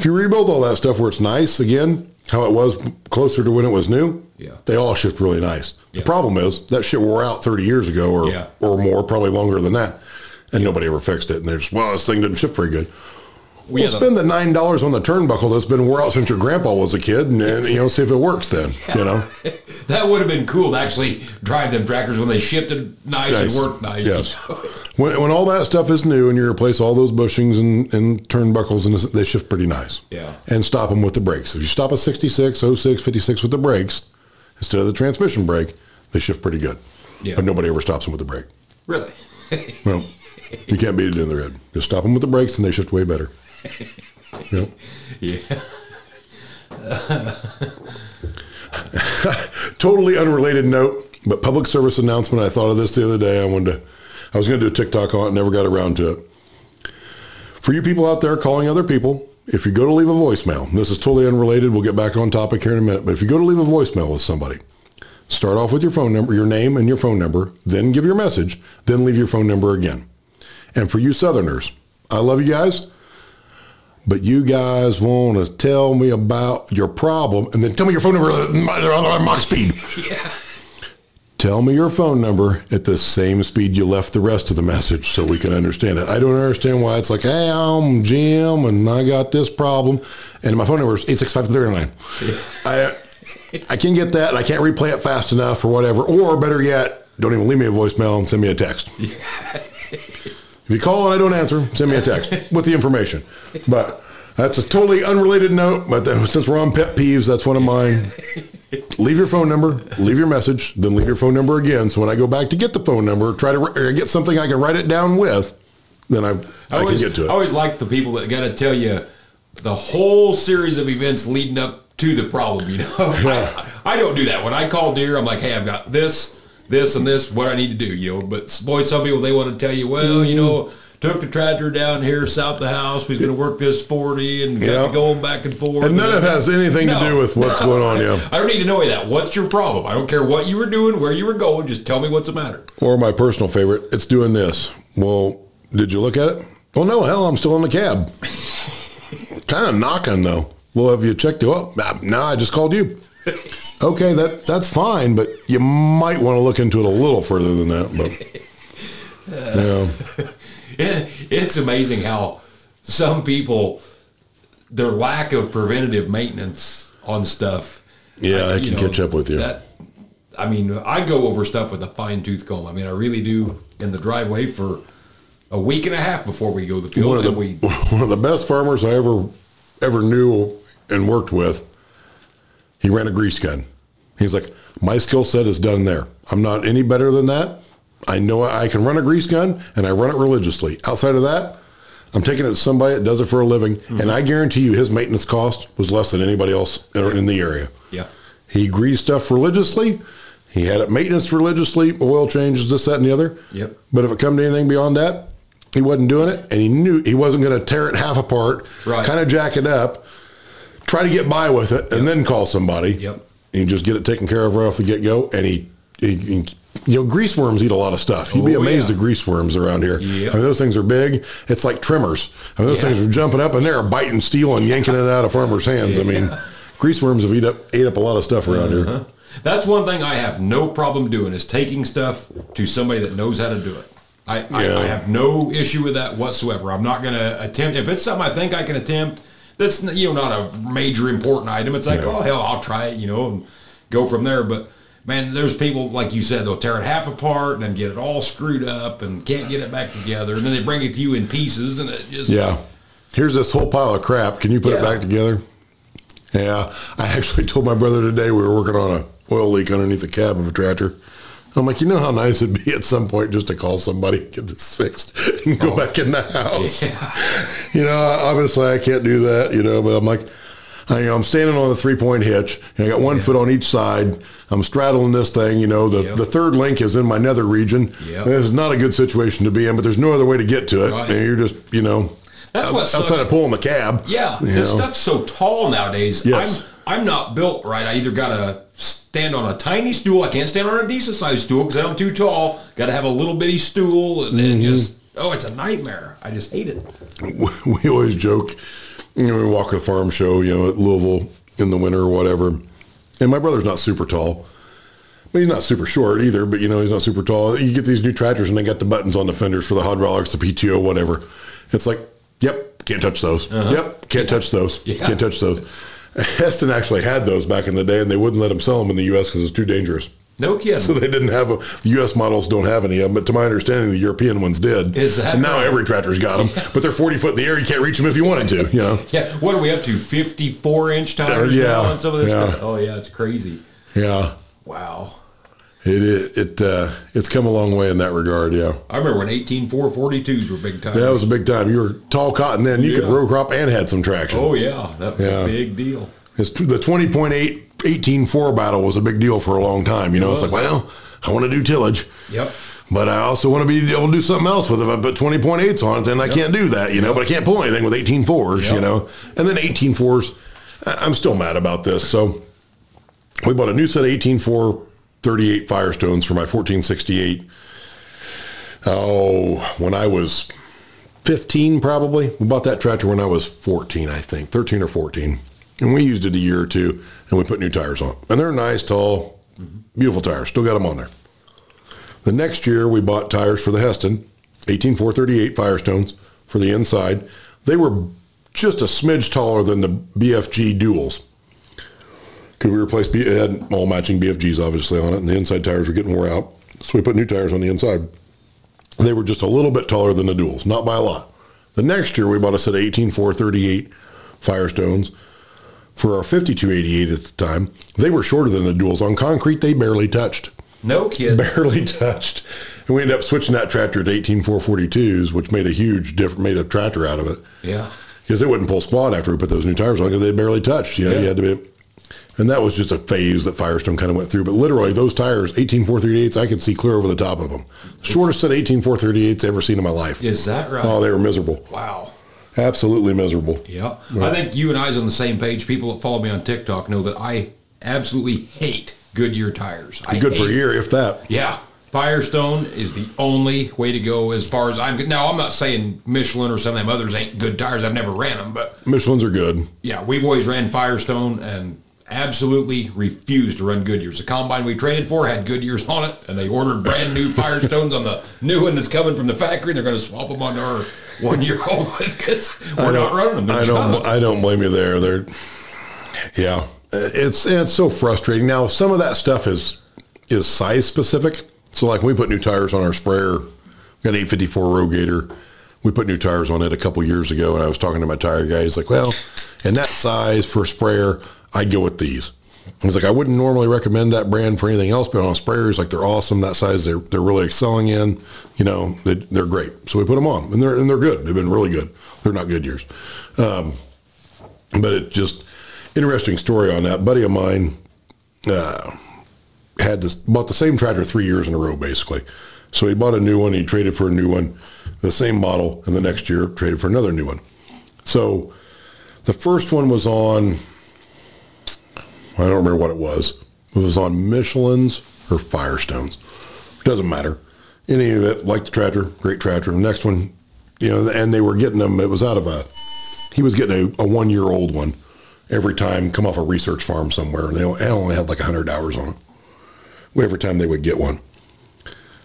If you rebuild all that stuff where it's nice again, how it was closer to when it was new, Yeah. they all shift really nice. The problem is that shit wore out 30 years ago or Yeah. or more, probably longer than that. And nobody ever fixed it. And they're just, well, this thing didn't shift very good. Well, yeah, the- spend the nine dollars on the turnbuckle that's been wore out since your grandpa was a kid, and, and you know, see if it works. Then you know, That would have been cool to actually drive them tractors when they shifted nice, Nice. and worked nice. Yes. When, when all that stuff is new and you replace all those bushings and, and turnbuckles, and they shift pretty nice. Yeah. And stop them with the brakes. If you stop a 66, 06, 56 with the brakes instead of the transmission brake, they shift pretty good. Yeah. But nobody ever stops them with the brake. Really? Well, you can't beat it in the red. Just stop them with the brakes and they shift way better. Yep. yeah. totally unrelated note, but public service announcement. I thought of this the other day. I wanted to, I was going to do a TikTok on it, never got around to it. For you people out there calling other people if you go to leave a voicemail, this is totally unrelated. We'll get back on topic here in a minute. But if you go to leave a voicemail with somebody, start off with your phone number, your name and your phone number, then give your message, then leave your phone number again. And for you Southerners, I love you guys, but you guys want to tell me about your problem and then tell me your phone number at Mach speed. Yeah. Tell me your phone number at the same speed you left the rest of the message so we can understand it. I don't understand why it's like, hey, I'm Jim and I got this problem. And my phone number is 865 I, I can't get that and I can't replay it fast enough or whatever. Or better yet, don't even leave me a voicemail and send me a text. if you call and I don't answer, send me a text with the information. But that's a totally unrelated note. But since we're on pet peeves, that's one of mine leave your phone number, leave your message, then leave your phone number again. So when I go back to get the phone number, try to get something I can write it down with, then I, I, I always, can get to it. I always like the people that got to tell you the whole series of events leading up to the problem. You know, I, I, don't do that. When I call Deere, I'm like, hey, I've got this, this, and this. What I need to do, you know. But boy, some people they want to tell you, well, you know mm-hmm. took the tractor down here south the house. He's going to work this 40 and got to going back and forth. And none of it has anything no, to do with what's no, going on, yeah. I don't need to know that. What's your problem? I don't care what you were doing, where you were going. Just tell me what's the matter. Or my personal favorite, it's doing this. Well, did you look at it? Well, no, hell, I'm still in the cab. kind of knocking, though. Well, have you checked it up? No, I just called you. okay, that that's fine, but you might want to look into it a little further than that. But yeah. it's amazing how some people their lack of preventative maintenance on stuff. Yeah, I, I can know, catch up with you. That, I mean, I go over stuff with a fine tooth comb. I mean, I really do in the driveway for a week and a half before we go to the field. One of the, we, one of the best farmers I ever ever knew and worked with, he ran a grease gun. He's like, my skill set is done there. I'm not any better than that. I know I can run a grease gun and I run it religiously. Outside of that, I'm taking it to somebody that does it for a living, mm-hmm. and I guarantee you his maintenance cost was less than anybody else in the area. Yeah. He greased stuff religiously. He had it maintenance religiously, oil changes, this, that, and the other. Yep. But if it come to anything beyond that, he wasn't doing it, and he knew he wasn't going to tear it half apart, right. kind of jack it up, try to get by with it, and then call somebody. Yep. And just get it taken care of right off the get go, and he, he, he you know, grease worms eat a lot of stuff. You'd be oh, amazed yeah. at grease worms around here. Yep. I mean, those things are big. It's like trimmers. I mean, those yeah. things are jumping up and they're biting steel and yanking it out of farmers' hands. Yeah. I mean, grease worms have eat up ate up a lot of stuff around uh-huh. here. That's one thing I have no problem doing is taking stuff to somebody that knows how to do it. I, I, I have no issue with that whatsoever. I'm not going to attempt if it's something I think I can attempt. That's you know not a major important item. It's like oh hell I'll try it you know and go from there. But man, there's people like you said they'll tear it half apart and then get it all screwed up and can't get it back together, and then they bring it to you in pieces, and it just yeah. Here's this whole pile of crap. Can you put yeah. it back together? Yeah, I actually told my brother today we were working on a oil leak underneath the cab of a tractor. I'm like, you know how nice it'd be at some point just to call somebody, get this fixed, and go oh, back in the house. Yeah. You know, obviously I can't do that, you know, but I'm like, I, you know, I'm standing on the three point hitch. And I got one yeah. foot on each side. I'm straddling this thing. You know, the, yep. the third link is in my nether region. Yep. This is not a good situation to be in, but there's no other way to get to it. Right. And you're just, you know, that's what outside sucks. of pulling the cab. Yeah, this stuff's so tall nowadays. Yes. I'm I'm not built right. I either got to stand on a tiny stool. I can't stand on a decent sized stool because I'm too tall. Got to have a little bitty stool, and mm-hmm. just oh, it's a nightmare. I just hate it. We always joke you know, we walk a farm show, you know, at Louisville in the winter or whatever. And my brother's not super tall. But he's not super short either, but you know, he's not super tall. You get these new tractors and they got the buttons on the fenders for the hydraulics, the PTO, whatever. It's like, yep, can't touch those. Uh-huh. Yep, can't touch those. Yeah. Can't touch those. Hesston actually had those back in the day and they wouldn't let them sell them in the U.S. because it's too dangerous. No kidding. So they didn't have a, U.S. models don't have any of them, but to my understanding, the European ones did. Is that and now right? every tractor's got them, yeah. but they're 40 foot in the air. You can't reach them if you wanted to. You know. yeah. What are we up to? 54 inch tires yeah. on some of this yeah. stuff. Oh yeah, it's crazy. Yeah. Wow. It it, it uh, it's come a long way in that regard. Yeah. I remember when 18442s were big time. Yeah, that was a big time. You were tall cotton then. You yeah. could row crop and had some traction. Oh yeah, that was a big deal. It's the 20.8 18.4 battle was a big deal for a long time. You know, it's like well I want to do tillage. Yep. But I also want to be able to do something else with it. If I put 20.8s on it, then I can't do that, you know. But I can't pull anything with 18.4s, you Yep. know. And then 18.4s, I- I'm still mad about this. So we bought a new set of 18.4 38 Firestones for my 1468. Oh, when I was 15, probably. We bought that tractor when I was 14, I think, 13 or 14. And we used it a year or two, and we put new tires on. And they're nice, tall, beautiful tires. Still got them on there. The next year, we bought tires for the Hesston, 18438 Firestones for the inside. They were just a smidge taller than the BFG duals. Because we replaced, B- it had all matching BFGs obviously on it, and the inside tires were getting wore out. So we put new tires on the inside. They were just a little bit taller than the duals, not by a lot. The next year, we bought a set of 18438 Firestones for our 5288 at the time. They were shorter than the duals. On concrete, they barely touched No kid. barely touched. And we ended up switching that tractor to 18442s, which made a huge difference, made a tractor out of it. Yeah. Because it wouldn't pull squat after we put those new tires on because they barely touched. You know, Yeah. you had to be. And that was just a phase that Firestone kind of went through. But literally, those tires, 18438s, I could see clear over the top of them. Shortest set of 18438s I've ever seen in my life. Is that right? Oh, they were miserable. wow. Absolutely miserable. Yeah. I think you and I's on the same page. People that follow me on TikTok know that I absolutely hate Goodyear tires. I Good for a year, if that. Yeah. Firestone is the only way to go as far as I'm now I'm not saying Michelin or some of them others ain't good tires. I've never ran them, but Michelin's are good. yeah, we've always ran Firestone and absolutely refused to run Goodyears. The combine we traded for had Goodyears on it, and they ordered brand new Firestones on the new one that's coming from the factory. and They're going to swap them on our one year old one because we're not running them. They're I don't. I don't blame you there. They're, yeah, it's it's so frustrating. Now some of that stuff is is size specific. So like we put new tires on our sprayer, we got an 854 Rogator. We put new tires on it a couple years ago, and I was talking to my tire guy. He's like, "Well, in that size for a sprayer, I'd go with these." Was like, "I wouldn't normally recommend that brand for anything else, but on sprayers, like they're awesome. That size, they're they're really excelling in. You know, they, they're great. So we put them on, and they're and they're good. They've been really good. They're not good years, um, but it just interesting story on that. Buddy of mine uh, had this, bought the same tractor three years in a row, basically. So he bought a new one. He traded for a new one, the same model, and the next year traded for another new one. So the first one was on, I don't remember what it was. It was on Michelin's or Firestones. Doesn't matter. Any of it, like the tractor, great tractor. The next one, you know, and they were getting them. It was out of a, he was getting a, a one year old one every time, come off a research farm somewhere. And they only had like 100 hours on it every time they would get one.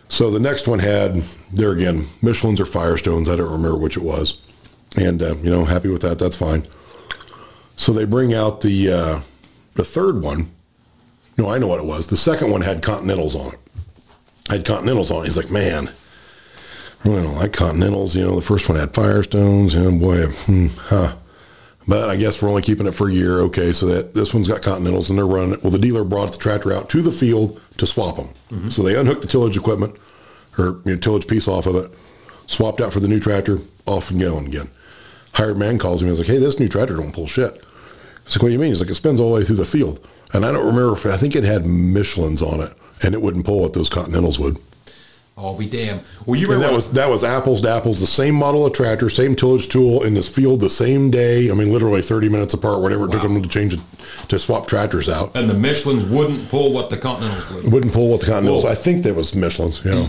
So the next one had, there again, Michelin's or Firestones. I don't remember which it was. And, uh, you know, happy with that. That's fine. So they bring out the, uh, the third one. No, I know what it was. The second one had Continentals on it. Had Continentals on it. He's like, man, I really don't like Continentals. You know, the first one had Firestones. And boy, hmm, huh. But I guess we're only keeping it for a year. Okay, so that this one's got Continentals and they're running it. Well, the dealer brought the tractor out to the field to swap them. So they unhooked the tillage equipment or you know, tillage piece off of it, swapped out for the new tractor, off and going again. Hired man calls me. He's like, "Hey, this new tractor don't pull shit." Like, "What do you mean?" He's like, "It spins all the way through the field." And I don't remember if I think it had Michelin's on it, and it wouldn't pull what those Continentals would. Oh, be damn. Well, you And remember that was that was apples to apples, the same model of tractor, same tillage tool in this field the same day. I mean, literally 30 minutes apart, whatever it took them to change it, to swap tractors out. and the Michelin's wouldn't pull what the Continentals would. Wouldn't pull what the Continentals. Whoa. I think that was Michelin's. Yeah,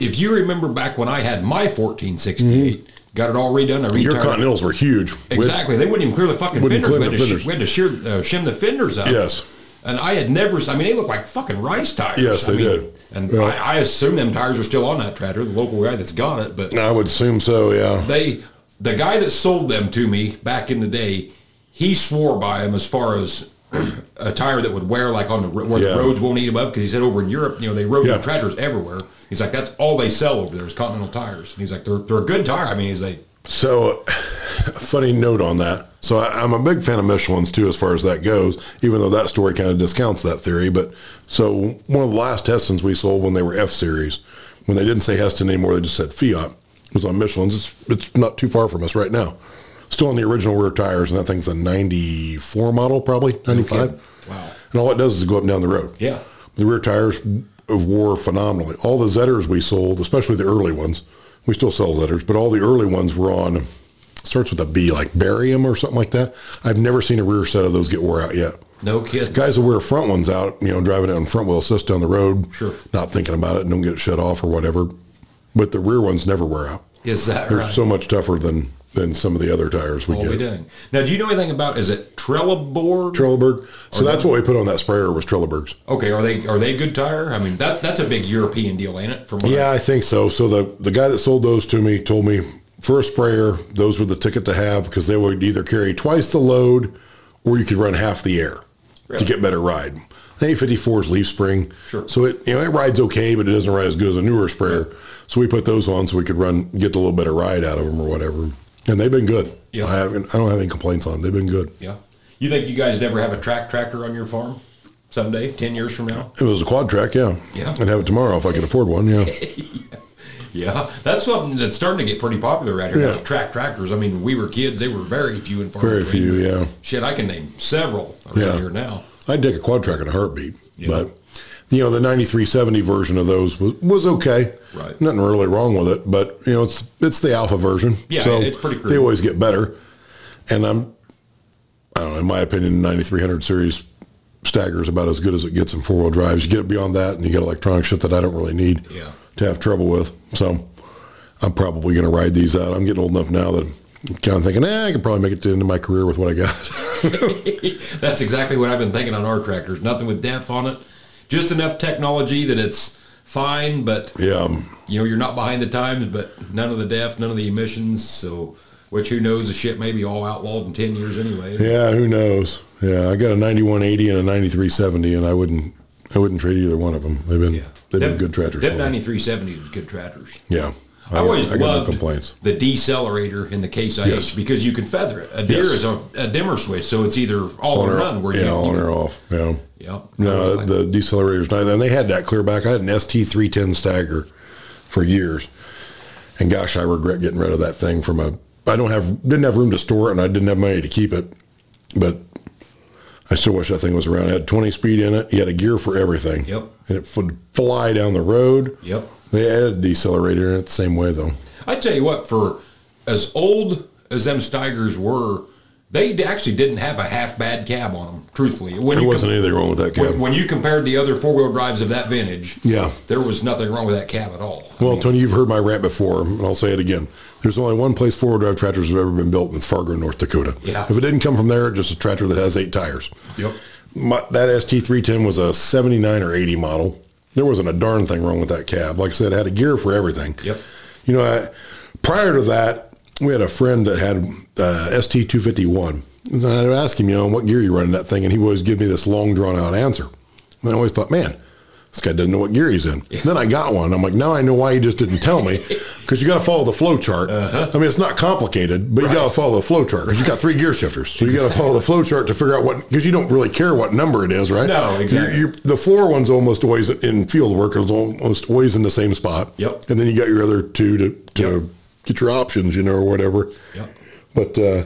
If you remember back when I had my 1468, got it all redone. I your. Continentals were huge. with- Exactly. They wouldn't even clear the fucking fenders. We had, the to sh- we had to shear, uh, shim the fenders out. Yes. And I had never, I mean, they look like fucking rice tires. Yes, I they mean, did. And. I, I assume them tires are still on that tractor, the local guy that's got it. But I would assume so. Yeah. they, the guy that sold them to me back in the day, he swore by them as far as a tire that would wear like on the where Yeah. the roads won't eat them up because he said over in Europe, you know, they rode Yeah. the tractors everywhere. He's like, that's all they sell over there is Continental tires. And he's like, they're they're a good tire. I mean, he's like, So, funny note on that. So, I, I'm a big fan of Michelin's too, as far as that goes. Even though that story kind of discounts that theory. But so one of the last Hesstons we sold when they were F series, when they didn't say Hesston anymore, they just said Fiat. Was on Michelin's. It's, it's not too far from us right now. Still on the original rear tires, and that thing's a '94 model, probably '95. Wow. And all it does is go up and down the road. Yeah. The rear tires wore phenomenally. All the Zetors we sold, especially the early ones, we still sell Zetors, but all the early ones were on, starts with a B, like barium or something like that. I've never seen a rear set of those get wore out yet. No kidding. Guys will wear front ones out, you know, driving on front wheel assist down the road, Sure. not thinking about it and don't get it shut off or whatever. But the rear ones never wear out. Is that They're right? so much tougher than than some of the other tires we What are we get. doing? Now, do you know anything about, is it Trelleborg? Trelleborg. So that's what we put on that sprayer was Trelleborg's. okay, are they are they a good tire? I mean, that's that's a big European deal, ain't it? From I- Yeah, I think so. So the the guy that sold those to me told me for a sprayer, those were the ticket to have because they would either carry twice the load or you could run half the air Really? to get better ride. The 854 is leaf spring. Sure. So it you know it rides okay, but it doesn't ride as good as a newer sprayer. So we put those on so we could run get a little better ride out of them or whatever. And they've been good. Yeah. I haven't I don't have any complaints on them. They've been good. yeah. You think you guys never have a track tractor on your farm someday, ten years from now? It was a quad track, yeah. Yeah. I'd have it tomorrow if I could afford one, yeah. Yeah, that's something that's starting to get pretty popular right here. Yeah. now, Track tractors. I mean, we were kids, they were very few and far Very few, yeah. Shit, I can name several around Yeah. here now. I'd take a quad track in a heartbeat. Yeah. But you know, the 9370 version of those was, was okay. Right. Nothing really wrong with it, but you know, it's it's the alpha version. Yeah, so it's pretty crude. They always get better. And I'm I don't know, in my opinion, the 9300 series Steiger is about as good as it gets in four wheel drives. You get beyond that and you get electronic shit that I don't really need Yeah. to have trouble with. So I'm probably going to ride these out. I'm getting old enough now that I'm kind of thinking, eh, I could probably make it to the end of my career with what I got. That's exactly what I've been thinking on our tractors. Nothing with def on it. Just enough technology that it's fine, but yeah. you know you're not behind the times. But none of the def, none of the emissions. So, which who knows? The shit may be all outlawed in ten years anyway. Yeah, who knows? Yeah, I got a 9180 and a 9370, and I wouldn't, I wouldn't trade either one of them. They've been, they've been good tractors. Them for 9370 is good tractors. Yeah, I always I got no loved complaints. the decelerator in the Case IH Yes. because you can feather it. A Deere Yes. is a, a dimmer switch, so it's either all On or or, none. Where yeah, you, on you, or off. Yeah. yeah. No, Like- the decelerator's nice, and they had that clear back. I had an ST310 Steiger for years, and gosh, I regret getting rid of that thing from a. I don't have didn't have room to store it, and I didn't have money to keep it, but I still wish that thing was around. It had 20 speed in it. You had a gear for everything. Yep. And it would fly down the road. Yep. They added a decelerator in it the same way though. I tell you what, for as old as them Steigers were, they actually didn't have a half bad cab on them. Truthfully, when There wasn't anything wrong with that cab. when, when you compared the other four wheel drives of that vintage, Yeah. there was nothing wrong with that cab at all. Well, Tony, you've heard my rant before, and I'll say it again. There's only one place four-wheel drive tractors have ever been built, and it's Fargo, North Dakota. Yeah. If it didn't come from there, just a tractor that has eight tires. Yep. My, that ST310 was a 79 or 80 model. There wasn't a darn thing wrong with that cab. Like I said, it had a gear for everything. Yep. You know, I, prior to that, we had a friend that had uh, ST251. And I would ask him, you know, what gear you running that thing, and he would always give me this long, drawn-out answer. And I always thought, man, this guy doesn't know what gear he's in. Then I got one. I'm like, now I know why he just didn't tell me, because you got to follow the flow chart. I mean, it's not complicated, but you got to follow the flow chart because you got three gear shifters, so you got to follow the flow chart to figure out what because you don't really care what number it is, right? No, exactly. You- you- the floor one's almost always in field work; it's almost always in the same spot. Yep. And then you got your other two to to Yep. get your options, you know, or whatever. Yep. But uh,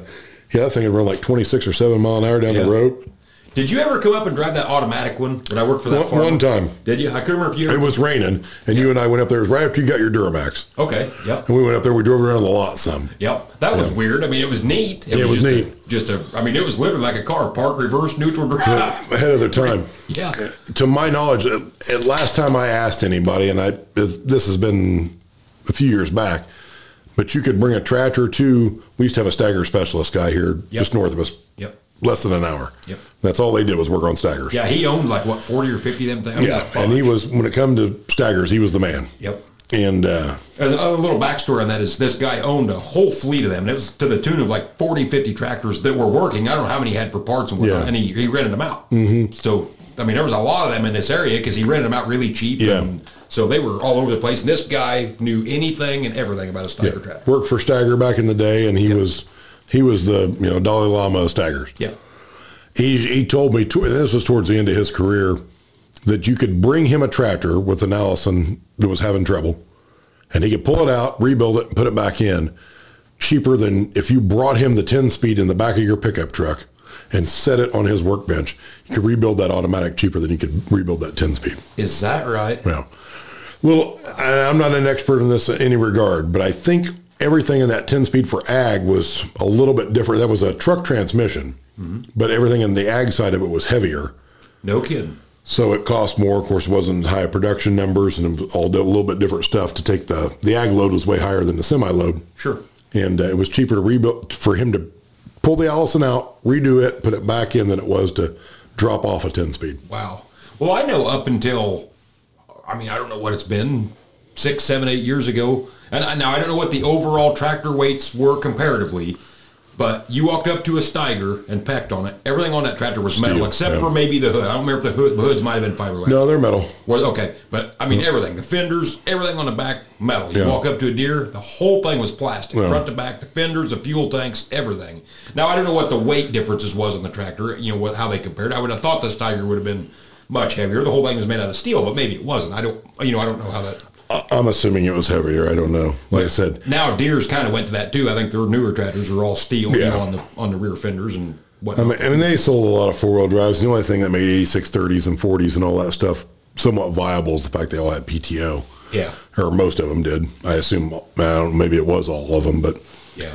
yeah, that thing would run like 26 or 7 mile an hour down Yeah. the road. Did you ever come up and drive that automatic one when I worked for that One- farm? one time. Did you? I couldn't remember if you. It was raining, and you and I went up there. It was right after you got your Duramax. okay. Yep. And we went up there. We drove around the lot some. Yep. That was Yeah. weird. I mean, it was neat. Yeah, it was just neat. A, just a. I mean, it was literally like a car: park, reverse, neutral, drive. ahead of their time. Yeah. To my knowledge, at last time I asked anybody, and I this has been a few years back, but you could bring a tractor to. We used to have a Steiger specialist guy here just north of us, Yep. Less than an hour. Yep. That's all they did was work on Steigers. Yeah, he owned like what forty or fifty of them things. Yeah, and he was when it come to Steigers, he was the man. Yep. And uh, A, a little backstory on that is this guy owned a whole fleet of them. And it was to the tune of like 40, 50 tractors that were working. I don't know how many he had for parts and whatnot. Yeah. And he, he rented them out. Mm-hmm. So, I mean, there was a lot of them in this area because he rented them out really cheap. Yeah. And so they were all over the place. And this guy knew anything and everything about a Steiger yeah, tractor. worked for Steiger back in the day, and he was he was the you know Dalai Lama of Steigers. Yeah. He, he told me, this was towards the end of his career, that you could bring him a tractor with an Allison that was having trouble, and he could pull it out, rebuild it, and put it back in cheaper than if you brought him the 10 speed in the back of your pickup truck and set it on his workbench, you could rebuild that automatic cheaper than you could rebuild that 10 speed. Is that right? Yeah. Little, I'm not an expert in this in any regard, but I think everything in that 10 speed for ag was a little bit different. That was a truck transmission, but everything in the ag side of it was heavier. No kidding. So it cost more. Of course, it wasn't high production numbers and all a little bit different stuff to take the, the ag load was way higher than the semi load. Sure. And uh, it was cheaper to rebuild for him to pull the Allison out, redo it, put it back in than it was to drop off a 10 speed. Wow. Well, I know up until, I mean, I don't know what it's been, six, seven, eight years ago. And I, now I don't know what the overall tractor weights were comparatively, but you walked up to a Steiger and pecked on it. Everything on that tractor was metal, except yeah. for maybe the hood. I don't remember if the hood, the hoods might have been fiberglass. No, they're metal. Well, okay, but I mean everything, the fenders, everything on the back, metal. You Yeah. walk up to a Deere, the whole thing was plastic, Yeah. front to back, the fenders, the fuel tanks, everything. Now I don't know what the weight differences was on the tractor. You know what how they compared. I would have thought this Tiger would have been much heavier. The whole thing was made out of steel, but maybe it wasn't. I don't. You know, I don't know how that. I- I'm assuming it was heavier. I don't know. Like I said, Now Deeres kind of went to that too. I think their newer tractors are all steel, you Yeah. know, on the on the rear fenders and I whatnot. mean, I mean, they sold a lot of four wheel drives. The only thing that made 8630s and 40s and all that stuff somewhat viable is the fact they all had PTO, yeah, or most of them did. I assume, I don't know, maybe it was all of them, but yeah.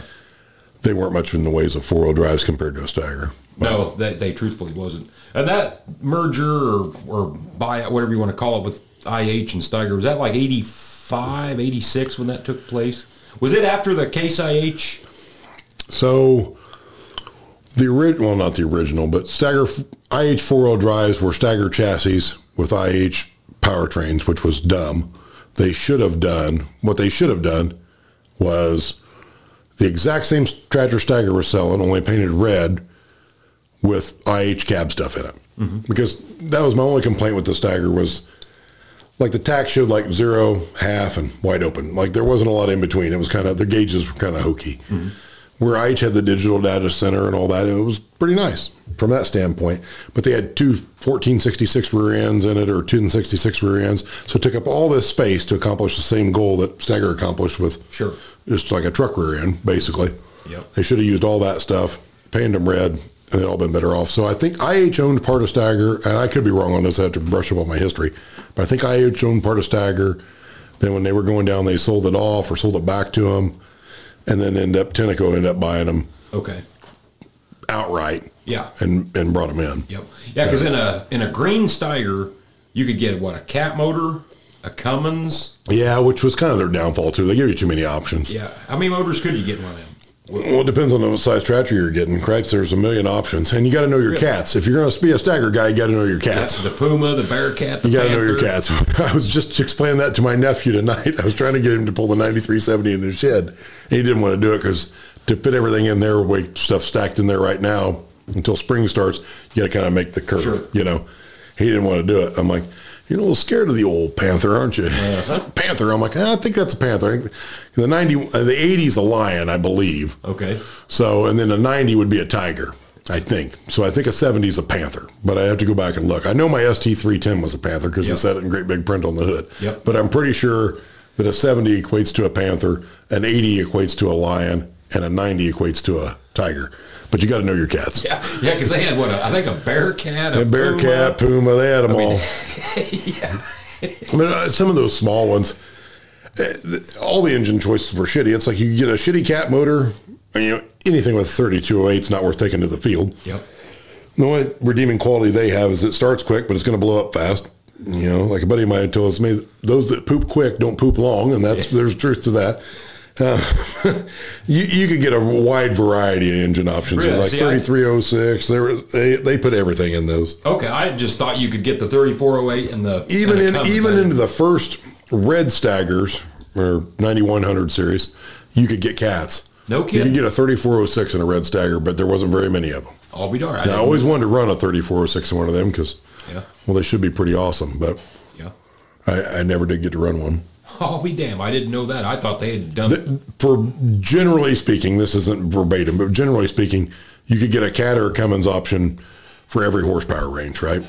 they weren't much in the ways of four wheel drives compared to a Steiger. No, they, they truthfully wasn't. And that merger or, or buyout, whatever you want to call it, with IH and Steiger, was that like 85, 86 when that took place? Was it after the Case IH? So the original, well, not the original, but Steiger IH four wheel drives were Steiger chassis with IH powertrains, which was dumb. They should have done what they should have done was the exact same tractor Steiger was selling, only painted red with IH cab stuff in it. Mm-hmm. Because that was my only complaint with the Steiger was like the tack showed like zero, half, and wide open. Like there wasn't a lot in between. It was kind of the gauges were kind of hokey. Mm-hmm. Where IH had the digital data center and all that, it was pretty nice from that standpoint. But they had two 1466 rear ends in it or two 266 rear ends, so it took up all this space to accomplish the same goal that Steiger accomplished with Sure. just like a truck rear end, basically. Yep. They should have used all that stuff, painted them red, and they'd all been better off. So I think IH owned part of Steiger, and I could be wrong on this. I have to brush up on my history, but I think IH owned part of Steiger. Then when they were going down, they sold it off or sold it back to them, and then end up Tenneco ended up buying them Okay. outright. Yeah. and and brought them in. Yep. Yeah, because in a in a green Steiger, you could get what a cat motor, a Cummins. Yeah, which was kind of their downfall too. They give you too many options. Yeah. How many motors could you get in one of them? Well, it depends on the size tractor you're getting. Correct? There's a million options, and you got to know your cats. If you're going to be a Steiger guy, you got to know your cats. The Puma, the Bearcat, the You got to know your cats. I was just explaining that to my nephew tonight. I was trying to get him to pull the 9370 in the shed. He didn't want to do it because to fit everything in there, way stuff stacked in there right now until spring starts, you got to kind of make the curve. Sure. You know, he didn't want to do it. I'm like, you're a little scared of the old Panther, aren't you? Panther. I'm like, "Ah, I think that's a Panther. The 90, uh, the 80's a lion, I believe. Okay. So, and then a 90 would be a tiger, I think. So I think a 70 is a panther, but I have to go back and look. I know my ST310 was a panther because Yep. it said it in great big print on the hood. Yep. But I'm pretty sure that a 70 equates to a panther, an 80 equates to a lion, and a 90 equates to a tiger. But you got to know your cats. Yeah, yeah, because they had what a, I think a Bearcat, a, A Bearcat, Puma. Puma, they had them all. yeah, I mean, uh, some of those small ones, uh, th- all the engine choices were shitty. It's like you get a shitty cat motor, you know, anything with 3208 is not worth taking to the field. Yep. The only redeeming quality they have is it starts quick, but it's going to blow up fast. You know, like a buddy of mine told us, "Me, those that poop quick don't poop long," and that's there's truth to that. Uh, you, you could get a wide variety of engine options, Really? like See, 3306. They, they they put everything in those. Okay, I just thought you could get the 3408 and the Even and the in even into the first red Steigers or 9100 series, you could get cats. No kidding. You could get a 3406 in a red Steiger, but there wasn't very many of them. I'll be darned. I And I always wanted to run a 3406 in one of them because, Yeah. well, they should be pretty awesome, but Yeah. I, I never did get to run one. I'll be damned. I didn't know that. I thought they had done. Th- For generally speaking, this isn't verbatim, but generally speaking, you could get a cat or a Cummins option for every horsepower range, right?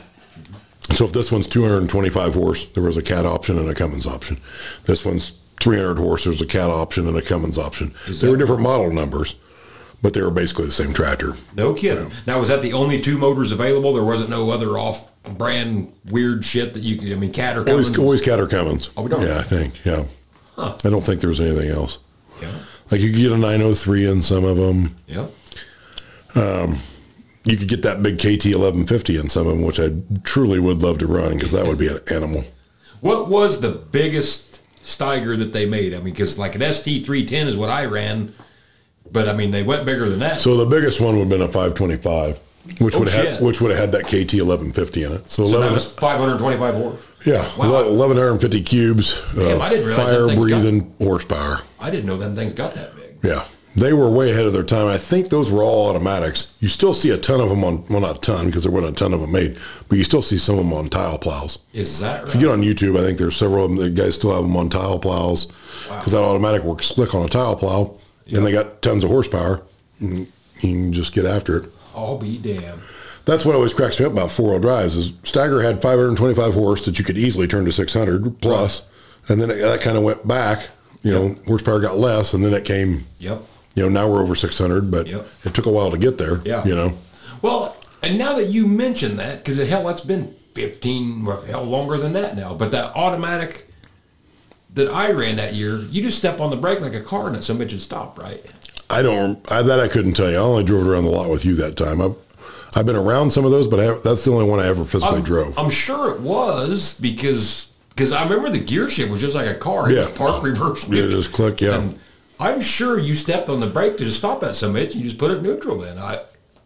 So if this one's 225 horse, there was a cat option and a Cummins option. This one's 300 horse, there's a cat option and a Cummins option. Is They were different model numbers, but they were basically the same tractor. No kidding. Now, was that the only two motors available? There wasn't no other off-brand weird shit that you could. I mean, Cat or Always, Cummins? always Cat or Cummins. Oh, we don't? Yeah, I think. Yeah. Huh. I don't think there was anything else. Yeah. Like you could get a 903 in some of them. Yeah. Um, you could get that big KT 1150 in some of them, which I truly would love to run because that would be an animal. What was the biggest Steiger that they made? I mean, because like an ST310 is what I ran, but I mean they went bigger than that. So the biggest one would have been a 525, which Oh, would have had, which would have had that KT 1150 in it. So, So 11, that was 525 horse. yeah, Wow. 1150 cubes Damn, of I didn't realize that fire thing's got- breathing horsepower. I didn't know them things got that big. Yeah. They were way ahead of their time. I think those were all automatics. You still see a ton of them on, well, not a ton because there wasn't a ton of them made, but you still see some of them on tile plows. Is that If you get on YouTube, I think there's several of them. The guys still have them on tile plows because that automatic works slick on a tile plow, and they got tons of horsepower. And you can just get after it. I'll be damned. That's what always cracks me up about four wheel drives. Is Steiger had 525 horse that you could easily turn to 600 plus, and then it, that kind of went back. You know, horsepower got less, and then it came. Yep. You know, now we're over 600, but Yep. it took a while to get there. Yeah. You know, Well, and now that you mention that, because hell, that's been 15, well, hell, longer than that now. But that automatic that I ran that year, you just step on the brake like a car and it some bitch would stop, right? I don't. I, that I couldn't tell you. I only drove around the lot with you that time. I've, I've been around some of those, but I, that's the only one I ever physically I'm, drove. I'm sure it was because because I remember the gear shift was just like a car. It was Yeah. park reverse. Yeah, neutral. just click, yeah. And I'm sure you stepped on the brake to just stop that some bitch. You just put it neutral in. I,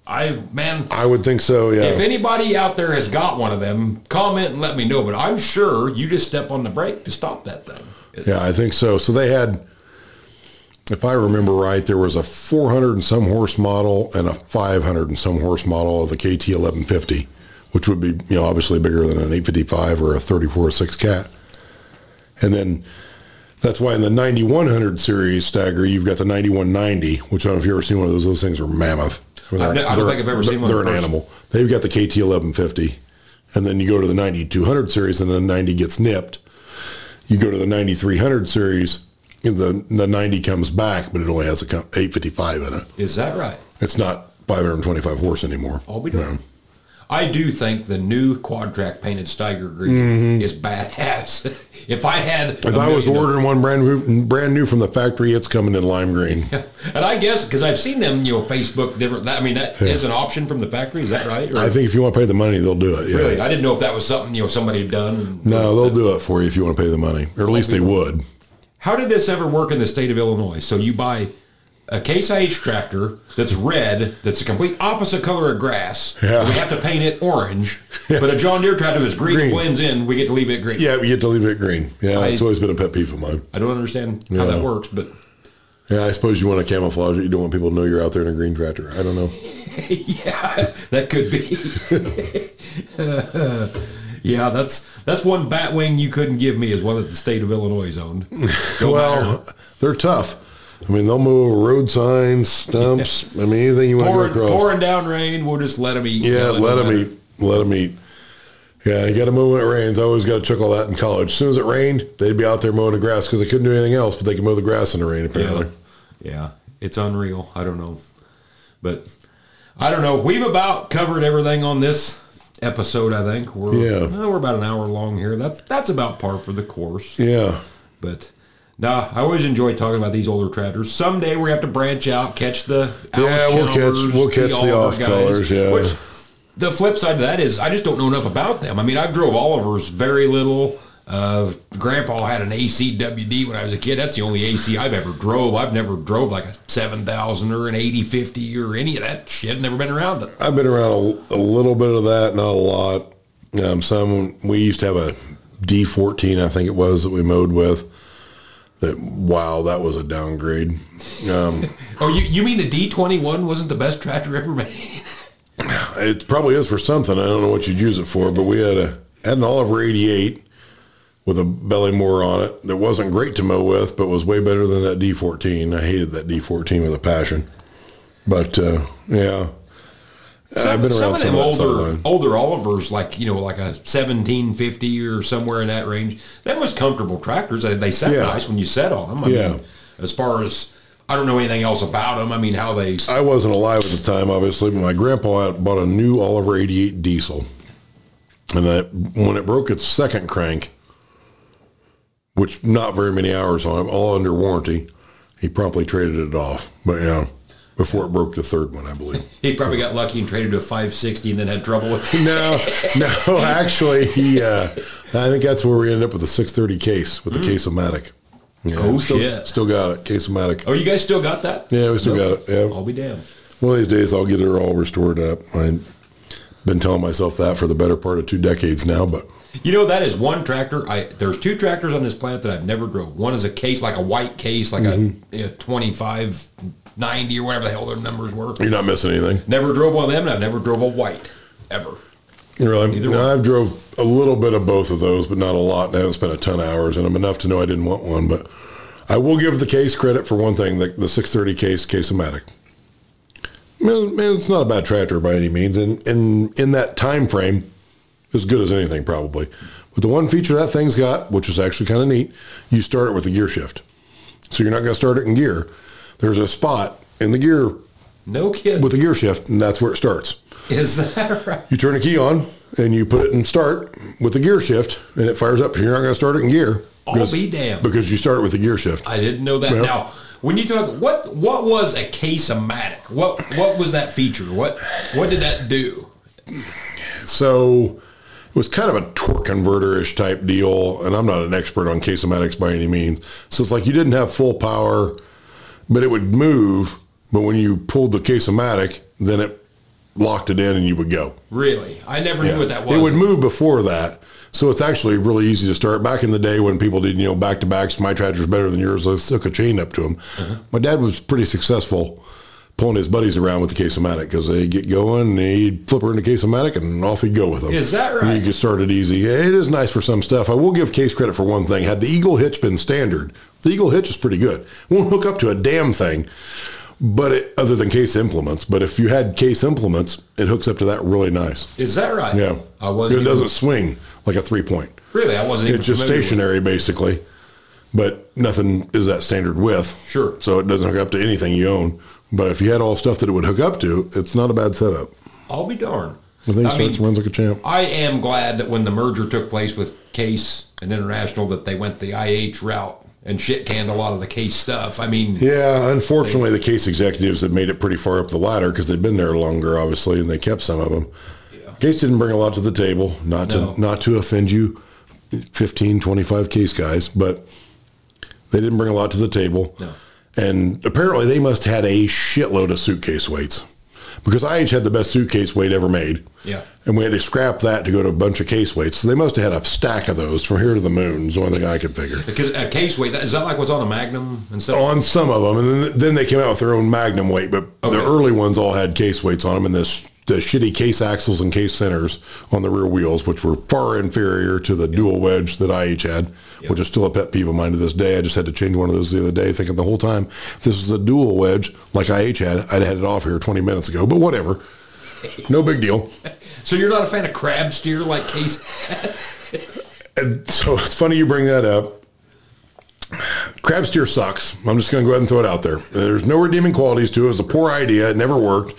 I man, I would think so. Yeah. If anybody out there has got one of them, comment and let me know. But I'm sure you just step on the brake to stop that thing. Yeah, I think so. So they had, if I remember right, there was a 400 and some horse model and a 500 and some horse model of the KT 1150, which would be, you know, obviously bigger than an 855 or a 34.6 cat. And then that's why in the 9100 series Steiger, you've got the 9190, which I don't know if you've ever seen one of those. Those things are mammoth. I don't- I don't think I've ever seen one They're an person. animal. They've got the KT 1150. And then you go to the 9200 series and the 90 gets nipped. You go to the 9300 series, the the 90 comes back, but it only has a 855 in it. Is that right? It's not 525 horse anymore. All we do. I do think the new quad track painted Steiger green is badass. if I had, Mm-hmm. If I was ordering one brand new, brand new from the factory, it's coming in lime green. and I guess because I've seen them, you know, Facebook different. I mean, that is an option from the factory. Is that right? Or- I think if you want to pay the money, they'll do it. Yeah. really, I didn't know if that was something you know somebody had done. No, they'll do it for you if you want to pay the money, or at least they would. How did this ever work in the state of Illinois? So you buy a Case IH tractor that's red, that's a complete opposite color of grass. Yeah. We have to paint it orange. But a John Deere tractor that's green, Green. blends in. We get to leave it green. Yeah, we get to leave it green. Yeah, I- it's always been a pet peeve of mine. I don't understand how that works, but Yeah, I suppose you want to camouflage it. You don't want people to know you're out there in a green tractor. I don't know. yeah, that could be. yeah, that's that's one bat wing you couldn't give me is one that the state of Illinois owned. Go buy her. Well, they're tough. I mean, they'll move road signs, stumps. I mean, anything you want to go pouring, across. pouring down rain, we'll just let them eat. Yeah, Let 'em let them matter. eat. Let them eat. Yeah, you got to move when it rains. I always got to chuckle that in college. As soon as it rained, they'd be out there mowing the grass because they couldn't do anything else, but they could mow the grass in the rain, apparently. Yeah. yeah, it's unreal. I don't know, but I don't know. We've about covered everything on this episode. I think we're Yeah. well, we're about an hour long here. That's that's about par for the course. Yeah. But nah, I always enjoy talking about these older tractors. Someday we have to branch out, catch the Yeah, we'll catch- we'll catch the Oliver off-colors, yeah. Which the flip side of that is I just don't know enough about them. I mean, I drove Oliver's very little. Uh, Grandpa had an ACWD when I was a kid. That's the only AC I've ever drove. I've never drove like a 7000 or an 8050 or any of that shit. Never been around it. I've been around a, a little bit of that, not a lot. Um, some we used to have a D14, I think it was that we mowed with. That wow, that was a downgrade. Um, Oh, you, you mean the D21 wasn't the best tractor ever made? it probably is for something. I don't know what you'd use it for, but we had a had an Oliver 88 with a belly mower on it that wasn't great to mow with, but was way better than that D14. I hated that D14 with a passion. But uh, yeah, Some, I've been some around of some them of that older older Olivers, like you know, like a seventeen fifty or somewhere in that range. That was comfortable tractors. They, they sat Yeah. nice when you sat on them. I Yeah. mean, as far as I don't know anything else about them. I mean, how they. I wasn't alive at the time, obviously, but my grandpa had bought a new Oliver 88 diesel. And that, when it broke its second crank, which not very many hours on it, all under warranty, he promptly traded it off. But yeah, before it broke the third one, I believe. He probably got lucky and traded to a 560 and then had trouble with it. No, no, actually, he. Uh, I think that's where we ended up with the 630 case with the Case-O-Matic. Yeah, Oh, still, shit. Still got it, Case-O-Matic. Oh, you guys still got that? Yeah, we still got it. Yeah. I'll be damned. One of these days, I'll get it all restored up. I've been telling myself that for the better part of two decades now, but You know, that is one tractor. I There's two tractors on this planet that I've never drove. One is a case, like a white case, like a, mm-hmm. a 25, 90 or whatever the hell their numbers were. you're not missing anything. Never drove one of them, and I've never drove a white, ever. Really? Now. I've drove a little bit of both of those, but not a lot. And I haven't spent a ton of hours in them, enough to know I didn't want one. But I will give the case credit for one thing, the, the 630 case, Case-O-Matic. Man, man, it's not a bad tractor by any means. And, and in that time frame, as good as anything probably. But the one feature that thing's got, which is actually kind of neat, you start it with a gear shift. So you're not going to start it in gear. There's a spot in the gear No kid. with the gear shift, and that's where it starts. is that right? You turn a key on and you put it in start with the gear shift, and it fires up. You're not going to start it in gear. I'll be damned. Because you start it with the gear shift. I didn't know that. Well- now, when you talk, what what was a case-o-matic? What what was that feature? What what did that do? So it was kind of a torque converter-ish type deal, and I'm not an expert on case-o-matics by any means. So it's like you didn't have full power, but it would move. But when you pulled the case-o-matic, then it locked it in and you would go. Really, I never knew what that was. It would move before that. So it's actually really easy to start. Back in the day when people did, you know, back to backs, my tractor's better than yours, let's hook a chain up to them. Uh-huh. My dad was pretty successful pulling his buddies around with the case-o-matic because they get going and he'd flip her in the case-o-matic and off he'd go with them. Is that And right? you could start it easy. It is nice for some stuff. I will give Case credit for one thing. Had the Eagle hitch been standard, the Eagle hitch is pretty good. Won't hook up to a damn thing, but it, other than Case implements. But if you had Case implements, it hooks up to that really nice. Is that right? Yeah. I wasn't. It doesn't swing like a three point. really. I wasn't. Even It's just stationary basically, but nothing is that standard width. Sure. So it doesn't hook up to anything you own. But if you had all stuff that it would hook up to, it's not a bad setup. I'll be darned. The thing I starts mean, runs like a champ. I am glad that when the merger took place with Case and International, that they went the IH route and shit canned a lot of the Case stuff. I mean, Yeah, unfortunately, the case executives have made it pretty far up the ladder because they've been there longer, obviously, and they kept some of them. Case didn't bring a lot to the table, not to No. not to offend you, 15, 25 case guys, but they didn't bring a lot to the table. No. And apparently, they must have had a shitload of suitcase weights because IH had the best suitcase weight ever made. Yeah. And we had to scrap that to go to a bunch of case weights. So they must have had a stack of those from here to the moon, is the only thing I could figure. because a case weight is that like what's on a Magnum and stuff? on some of them, and then, then they came out with their own Magnum weight. But Okay. the early ones all had case weights on them, and this the shitty case axles and case centers on the rear wheels, which were far inferior to the dual wedge that IH had, which is still a pet peeve of mine to this day. I just had to change one of those the other day, thinking the whole time if this was a dual wedge like IH had, I'd had it off here 20 minutes ago. But whatever, no big deal. So you're not a fan of crab steer like Case? And so it's funny you bring that up. Crab steer sucks. I'm just going to go ahead and throw it out there. There's no redeeming qualities to it. It was a poor idea. It never worked.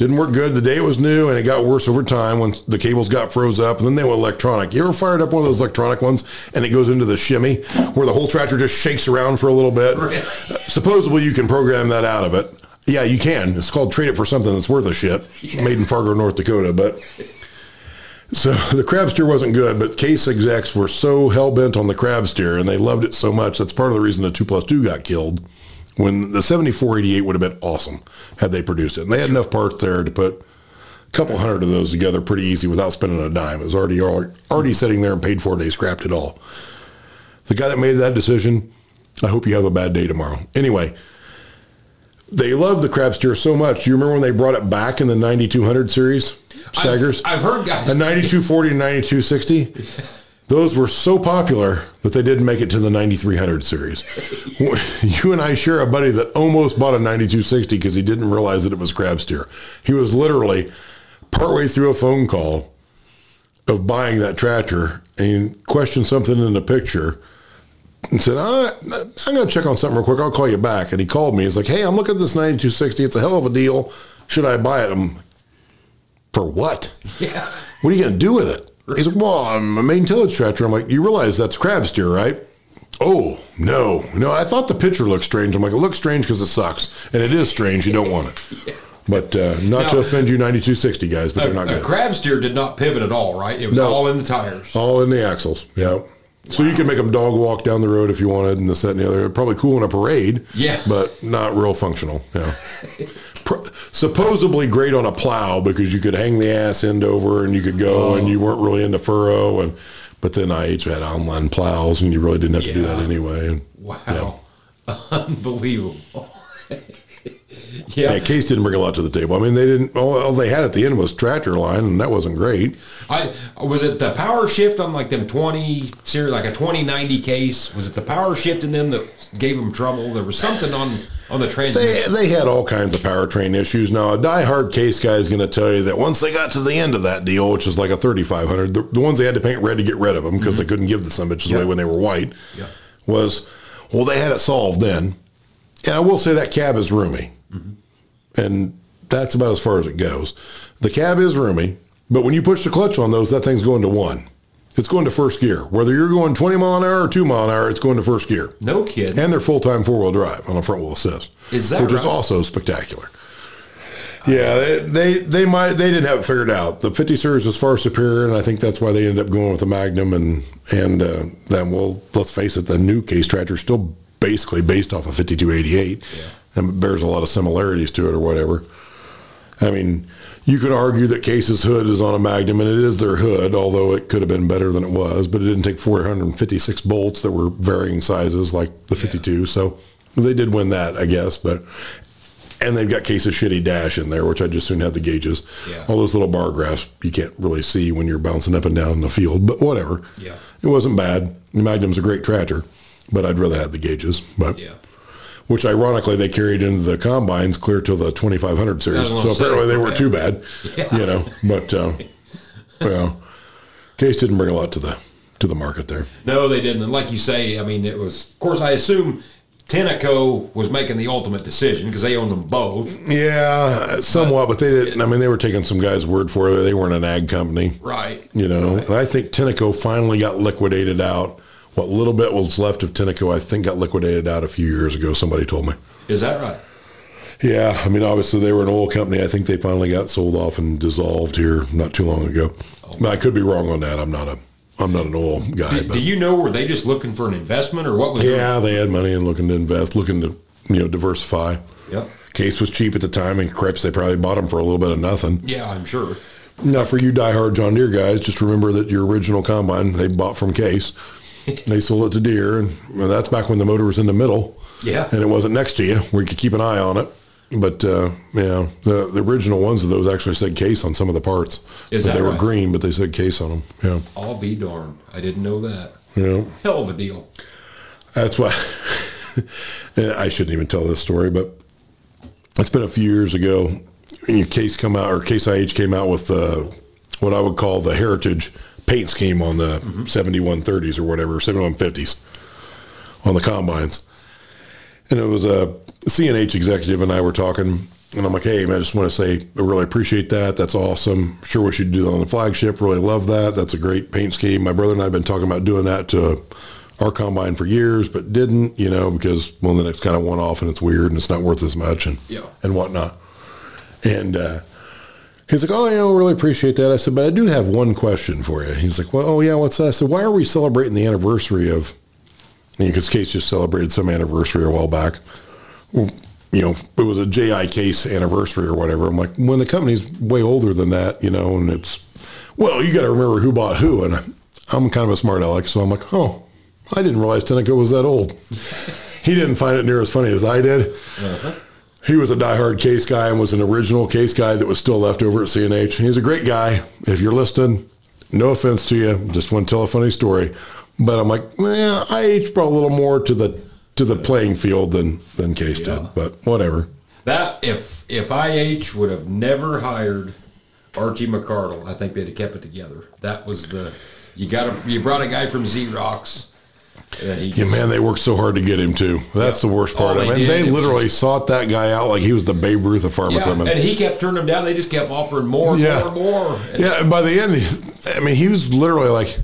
Didn't work good the day it was new, and it got worse over time when the cables got froze up. And then they went electronic. You ever fired up one of those electronic ones, and it goes into the shimmy where the whole tractor just shakes around for a little bit? Really? Uh, supposedly you can program that out of it. Yeah, you can. It's called trade it for something that's worth a shit. Made in Fargo, North Dakota, but. So the crab steer wasn't good, but case execs were so hell bent on the crab steer and they loved it so much. That's part of the reason the two plus two got killed. When the 7488 would have been awesome had they produced it. And they had enough parts there to put a couple hundred of those together pretty easy without spending a dime. It was already already sitting there and paid for. They scrapped it all. The guy that made that decision, I hope you have a bad day tomorrow. Anyway, they loved the crab steer so much. Do you remember when they brought it back in the 9200 series? Steigers? I've, I've heard guys. A 9240 and 9260, those were so popular that they didn't make it to the 9300 series. You and I share a buddy that almost bought a 9260 because he didn't realize that it was crab steer. He was literally partway through a phone call of buying that tractor and questioned something in the picture and said, "Ah, I'm going to check on something real quick. I'll call you back. And he called me. He's like, hey, I'm looking at this 9260. It's a hell of a deal. Should I buy it? I'm for what? Yeah. What are you going to do with it? He's like, well, I'm a main tillage tractor. I'm like, you realize that's crab steer, right? Oh, no. No, I thought the picture looked strange. I'm like, it looks strange because it sucks. And it is strange. You don't want it. But uh, not to offend you 9260 guys, but they're not a, good. crab steer did not pivot at all, right? It was No. all in the tires. All in the axles. Yeah. So you can make them dog walk down the road if you wanted, and this, that, and the other. Probably cool in a parade. Yeah. But not real functional. Yeah. Pro- supposedly great on a plow because you could hang the ass end over and you could go oh. and you weren't really into furrow and. But then IH had on-land plows and you really didn't have to do that anyway. And, Wow. Unbelievable. yeah, yeah. Case didn't bring a lot to the table. I mean, they didn't. All, all they had at the end was tractor line, and that wasn't great. I was it the power shift on like them 20 series like a 2090 case was it the power shift in them that gave them trouble there was something on on the They, transmission they had all kinds of powertrain issues. Now, a die-hard case guy is going to tell you that once they got to the end of that deal, which was like a 3500, the, the ones they had to paint red to get rid of them because they mm-hmm. couldn't give the some bitches away when they were white, Yeah. was, well, they had it solved then. And I will say that cab is roomy. And that's about as far as it goes. The cab is roomy, but when you push the clutch on those, that thing's going to one. It's going to first gear. Whether you're going 20 mile an hour or 2 mile an hour, it's going to first gear no kid and they're full time four wheel drive on a front wheel assist. Is that which is also spectacular. Yeah, they, they they might they didn't have it figured out. The 50 series was far superior, and I think that's why they ended up going with the Magnum. And and uh, then, well, let's face it, the new case tractor is still basically based off of 5288, and bears a lot of similarities to it, or whatever. I mean, you could argue that Case's hood is on a Magnum, and it is their hood, although it could have been better than it was. But it didn't take 456 bolts that were varying sizes like the 52. So they did win that, I guess. But and they've got Case's shitty dash in there, which I just soon had the gauges. Yeah. All those little bar graphs you can't really see when you're bouncing up and down in the field, but whatever. Yeah. it wasn't bad. The Magnum's a great tractor, but I'd rather have the gauges. But yeah which ironically they carried into the combines clear to the 2500 series. So apparently they weren't too bad, you know. But uh, well, Case didn't bring a lot to the to the market there. no they didn't and like you say I mean it was of course I assume Tenneco was making the ultimate decision because they own them both Yeah, somewhat, but they didn't. I mean, they were taking some guy's word for it. They weren't an ag company, right you know. And I think Tenneco finally got liquidated out. What little bit was left of Tenneco, I think, got liquidated out a few years ago. Somebody told me. is that right Yeah, I mean, obviously they were an oil company. I think they finally got sold off and dissolved here not too long ago. But I could be wrong on that. I'm not a I'm not an oil guy. do, But do you know were they just looking for an investment or what was yeah, they had money and looking to invest, looking to you know diversify. Yep. Case was cheap at the time, and Crips they probably bought them for a little bit of nothing. yeah I'm sure Now, for you diehard John Deere guys, just remember that your original combine they bought from Case. They sold it to Deere, and well, that's back when the motor was in the middle. Yeah. and it wasn't next to you where you could keep an eye on it. But uh, yeah, the the original ones of those actually said Case on some of the parts. Is but that they were green, but they said Case on them. Yeah, I'll be darned I didn't know that yeah. hell of a deal That's why I shouldn't even tell this story, but it's been a few years ago. Case come out, or Case IH came out with uh, what I would call the heritage paint scheme on the 7130s or whatever, 7150s on the combines. And it was a CNH executive and I were talking, and I'm like, hey, man, I just want to say I really appreciate that. That's awesome. Sure wish you'd do that on the flagship. Really love that. That's a great paint scheme. My brother and I have been talking about doing that to our combine for years, but didn't, you know, because, well, then it's kind of one off and it's weird and it's not worth as much and, Yeah. and whatnot. And uh, he's like, oh, you know, really appreciate that. I said, but I do have one question for you. He's like, well, oh, yeah, what's that? I said, why are we celebrating the anniversary of, because Case just celebrated some anniversary a while back. You know, it was a JI Case anniversary or whatever. I'm like, when the company's way older than that, you know, and it's, well, you got to remember who bought who. And I'm kind of a smart aleck, so I'm like, oh, I didn't realize Tenneco was that old. he didn't find it near as funny as I did. Uh-huh. He was a diehard case guy and was an original case guy that was still left over at CNH. He's a great guy. If you're listening, no offense to you, just want to tell a funny story. But I'm like, well, IH brought a little more to the to the playing field than than Case Yeah. did. But whatever. That if if IH would have never hired Archie McCardle, I think they'd have kept it together. That was the you got a, you brought a guy from Xerox Uh, he Yeah, man, they worked so hard to get him too. That's the worst part. Oh, I they mean, did. they literally just- sought that guy out like he was the Babe Ruth of farm yeah, equipment. and he kept turning them down. They just kept offering more and Yeah. more and more. And yeah, by the end, I mean, he was literally like,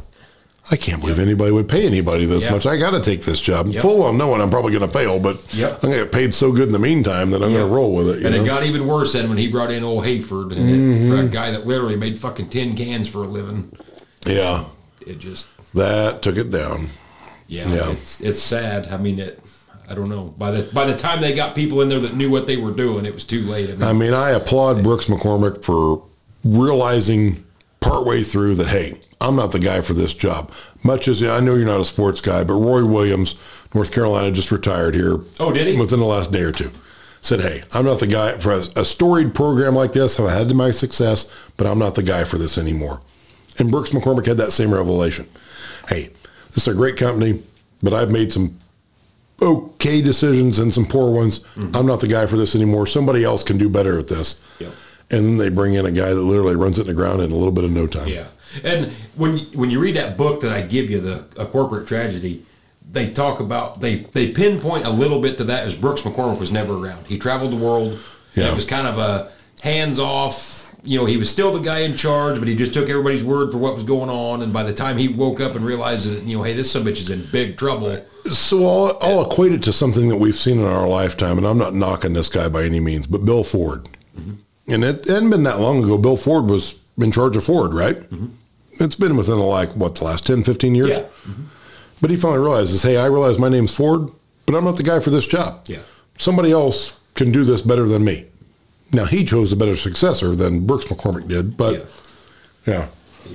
I can't believe anybody would pay anybody this Yep. much. I got to take this job. Yep. Full well knowing I'm probably going to fail, but Yep. I'm going to get paid so good in the meantime that I'm going to roll with it. You And know? it got even worse then when he brought in old Hayford, and it, mm-hmm. for a guy that literally made fucking tin cans for a living. yeah, It just, that took it down. Yeah, Yeah. it's it's sad. I mean, it. I don't know. By the by the time they got people in there that knew what they were doing, it was too late. I mean, I mean, I applaud Brooks McCormick for realizing partway through that, hey, I'm not the guy for this job. Much as I know you're not a sports guy, but Roy Williams, North Carolina, just retired here. Oh, did he? Within the last day or two. Said, hey, I'm not the guy for a, a storied program like this. I've had my success, but I'm not the guy for this anymore. And Brooks McCormick had that same revelation. Hey, this is a great company, but I've made some okay decisions and some poor ones. Mm-hmm. I'm not the guy for this anymore. Somebody else can do better at this. Yep. And then they bring in a guy that literally runs it in the ground in a little bit of no time. Yeah, and when you, when you read that book that I give you, the a corporate tragedy, they talk about they they pinpoint a little bit to that as Brooks McCormick was never around. He traveled the world. Yeah. It was kind of a hands off. You know, he was still the guy in charge, but he just took everybody's word for what was going on. And by the time he woke up and realized that, you know, hey, this son of a bitch is in big trouble. So I'll, I'll equate it to something that we've seen in our lifetime, and I'm not knocking this guy by any means, but Bill Ford. Mm-hmm. And it hadn't been that long ago. Bill Ford was in charge of Ford, right? Mm-hmm. It's been within the like, what, the last 10, 15 years? Yeah. Mm-hmm. But he finally realizes, hey, I realize my name's Ford, but I'm not the guy for this job. Yeah. Somebody else can do this better than me. Now, he chose a better successor than Brooks McCormick did, but Yeah. yeah.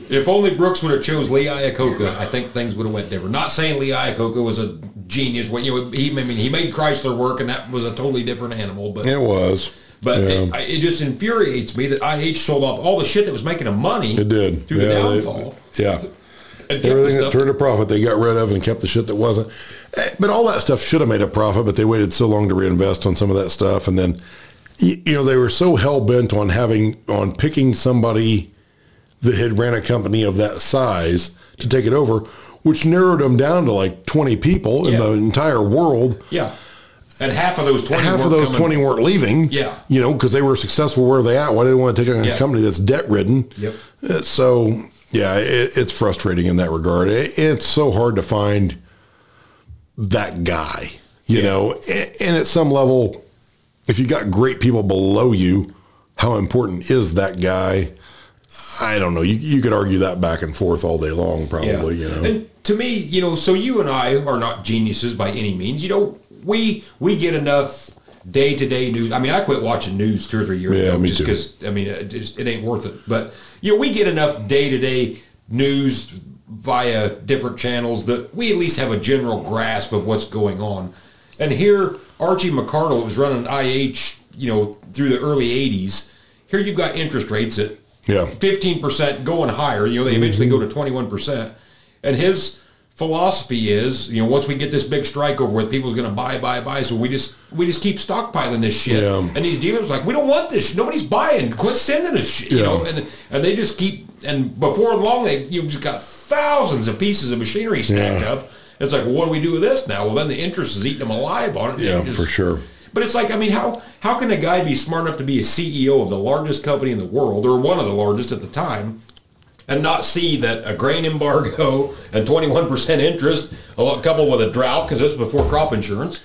If only Brooks would have chose Lee Iacocca, I think things would have went different. Not saying Lee Iacocca was a genius. When you know, he, I mean, he made Chrysler work, and that was a totally different animal. But It was. But yeah. it, it just infuriates me that IH sold off all the shit that was making them money. It did. through the Yeah, they- yeah. and Everything that turned a profit, they got rid of and kept the shit that wasn't. Eh, But all that stuff should have made a profit, but they waited so long to reinvest on some of that stuff. And then, you know, they were so hell bent on having, on picking somebody that had ran a company of that size to take it over, which narrowed them down to like 20 people in the entire world. yeah, and half of those twenty. Half weren't of those coming- 20 weren't leaving. Yeah. You know, because they were successful where they at. Why do they want to take on a Yeah. company that's debt ridden? Yep. Uh, So, yeah, it, it's frustrating in that regard. It, it's so hard to find that guy, you Yeah. know, A- and at some level, if you got great people below you, how important is that guy? I don't know. You, you could argue that back and forth all day long, probably, you know. And to me, you know, so you and I are not geniuses by any means. You know, we we get enough day to day news. I mean, I quit watching news two or three years Yeah, ago just because I mean, it, just, it ain't worth it. But you know, we get enough day to day news via different channels that we at least have a general grasp of what's going on. And here, Archie McCardle was running IH, you know, through the early '80s. Here you've got interest rates at Yeah. 15% going higher. You know, they eventually mm-hmm. go to 21%. And his philosophy is, you know, once we get this big strike over with, people's going to buy, buy, buy. So we just we just keep stockpiling this shit. Yeah. And these dealers are like, we don't want this. Nobody's buying. Quit sending us shit. You know, and and they just keep. And before long, they you've just got thousands of pieces of machinery stacked Yeah. up. It's like, well, what do we do with this now? Well, then the interest is eating them alive on it. Yeah, just- for sure. but it's like, I mean, how how can a guy be smart enough to be a CEO of the largest company in the world, or one of the largest at the time, and not see that a grain embargo and 21% interest, coupled with a drought, because this was before crop insurance,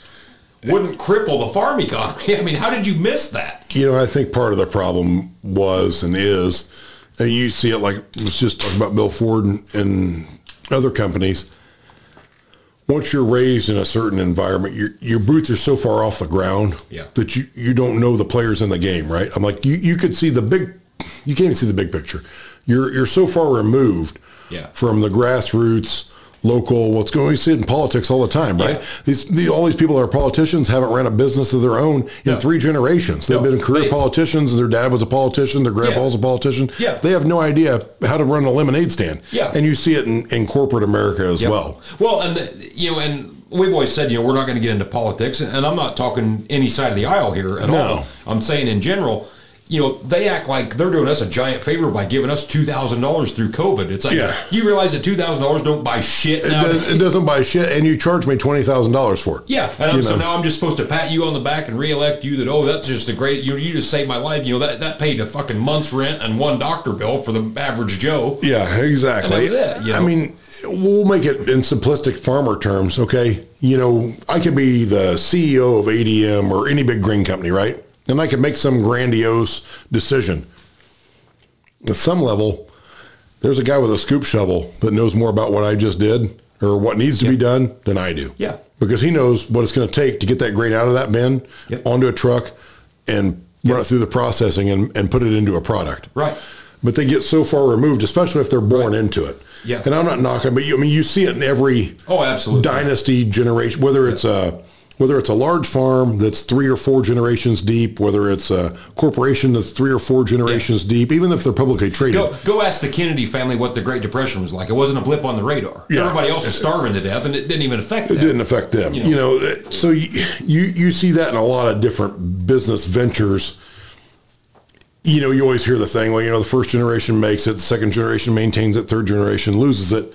wouldn't cripple the farm economy? I mean, how did you miss that? You know, I think part of the problem was and is, and you see it like let's just talk about Bill Ford and, and other companies. Once you're raised in a certain environment, your your boots are so far off the ground Yeah. that you, you don't know the players in the game, right? I'm like you you could see the big, you can't even see the big picture. You're you're so far removed Yeah. from the grassroots, local. What's going? You see it in politics all the time, right? Yeah. These the, all these people that are politicians haven't ran a business of their own in No. three generations. They've No, been career they- politicians, and their dad was a politician, their grandpa Yeah. was a politician. Yeah. They have no idea how to run a lemonade stand. Yeah. And you see it in, in corporate America as Yep. well. Well, and the, you know, and we've always said, you know, we're not going to get into politics, and I'm not talking any side of the aisle here at No. all. I'm saying in general, you know, they act like they're doing us a giant favor by giving us two thousand dollars through COVID. It's like Yeah. you realize that two thousand dollars don't buy shit It, does, it doesn't buy shit, and you charge me twenty thousand dollars for it. Yeah, and I'm, so now I'm just supposed to pat you on the back and reelect you that oh that's just a great you you just saved my life. You know that that paid a fucking month's rent and one doctor bill for the average Joe. Yeah, exactly. And that was it, you I mean, we'll make it in simplistic farmer terms, okay? You know, I could be the CEO of ADM or any big grain company, right? And I could make some grandiose decision. At some level, there's a guy with a scoop shovel that knows more about what I just did or what needs to be done than I do. Yeah. Because he knows what it's going to take to get that grain out of that bin Yep. onto a truck and run it through the processing and, and put it into a product Right. but they get so far removed, especially if they're born into it. Yeah. And I'm not knocking, but you, I mean, you see it in every Oh, absolutely. dynasty generation, whether it's a whether it's a large farm that's three or four generations deep, whether it's a corporation that's three or four generations deep, even if they're publicly traded. Go, go ask the Kennedy family what the Great Depression was like. It wasn't a blip on the radar. Yeah. Everybody else was starving to death, and it didn't even affect them. It didn't affect them. You You know. know, so you, you you see that in a lot of different business ventures. You know, you always hear the thing, well, you know, the first generation makes it, the second generation maintains it, third generation loses it.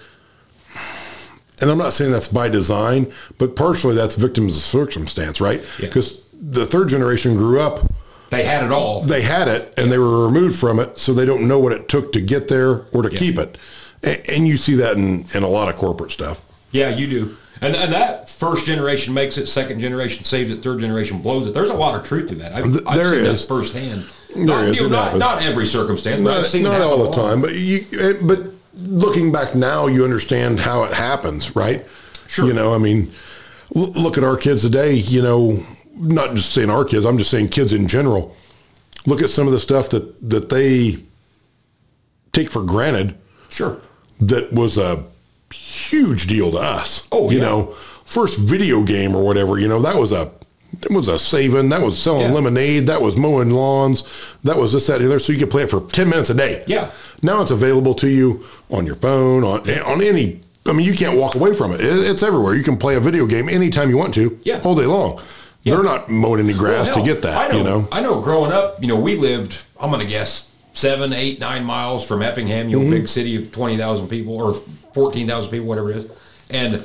And I'm not saying that's by design, but partially that's victims of circumstance, right? Yeah. Because the third generation grew up, They had it all. they had it, and they were removed from it, so they don't know what it took to get there or to keep it. And, and you see that in, in a lot of corporate stuff. Yeah, you do. And, and that first generation makes it, second generation saves it, third generation blows it. There's a lot of truth to that. I've, Th- I've seen is. that firsthand. There not, is, you know, not, not every circumstance, but I've not, not all the happen a lot. time, but you, but looking back now, you understand how it happens, right? Sure. You know, I mean, l- look at our kids today. You know, not just saying our kids. I'm just saying kids in general. Look at some of the stuff that that they take for granted Sure. that was a huge deal to us. Oh, you yeah. know, first video game or whatever. You know, that was a that was a saving. That was selling Yeah. lemonade. That was mowing lawns. That was this, that, and the other. So you could play it for ten minutes a day. Yeah. Now it's available to you on your phone on on any. I mean, you can't walk away from it. It- It's everywhere. You can play a video game anytime you want to. Yeah. All day long. They're not mowing any grass Well, to get that. I know, You know. I know. Growing up, you know, we lived. I'm going to guess seven, eight, nine miles from Effingham, you know, Mm-hmm. big city of twenty thousand people or fourteen thousand people, whatever it is. And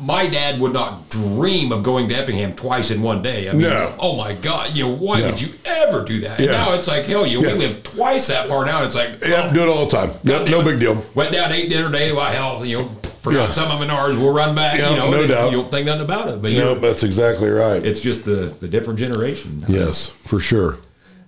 my dad would not dream of going to Effingham twice in one day. I mean, No. oh my God, you know, why No. would you ever do that? Yeah. now it's like, hell, you Yeah. we live twice that far now. It's like, Yeah, do it all the time. No, no big deal. Went down ate dinner day. Why hell, you know, forgot Yeah. some of ours. We'll run back. Yeah, you know, no doubt. You don't think nothing about it, but you No, know, that's exactly right. it's just the the different generation. yes, for sure.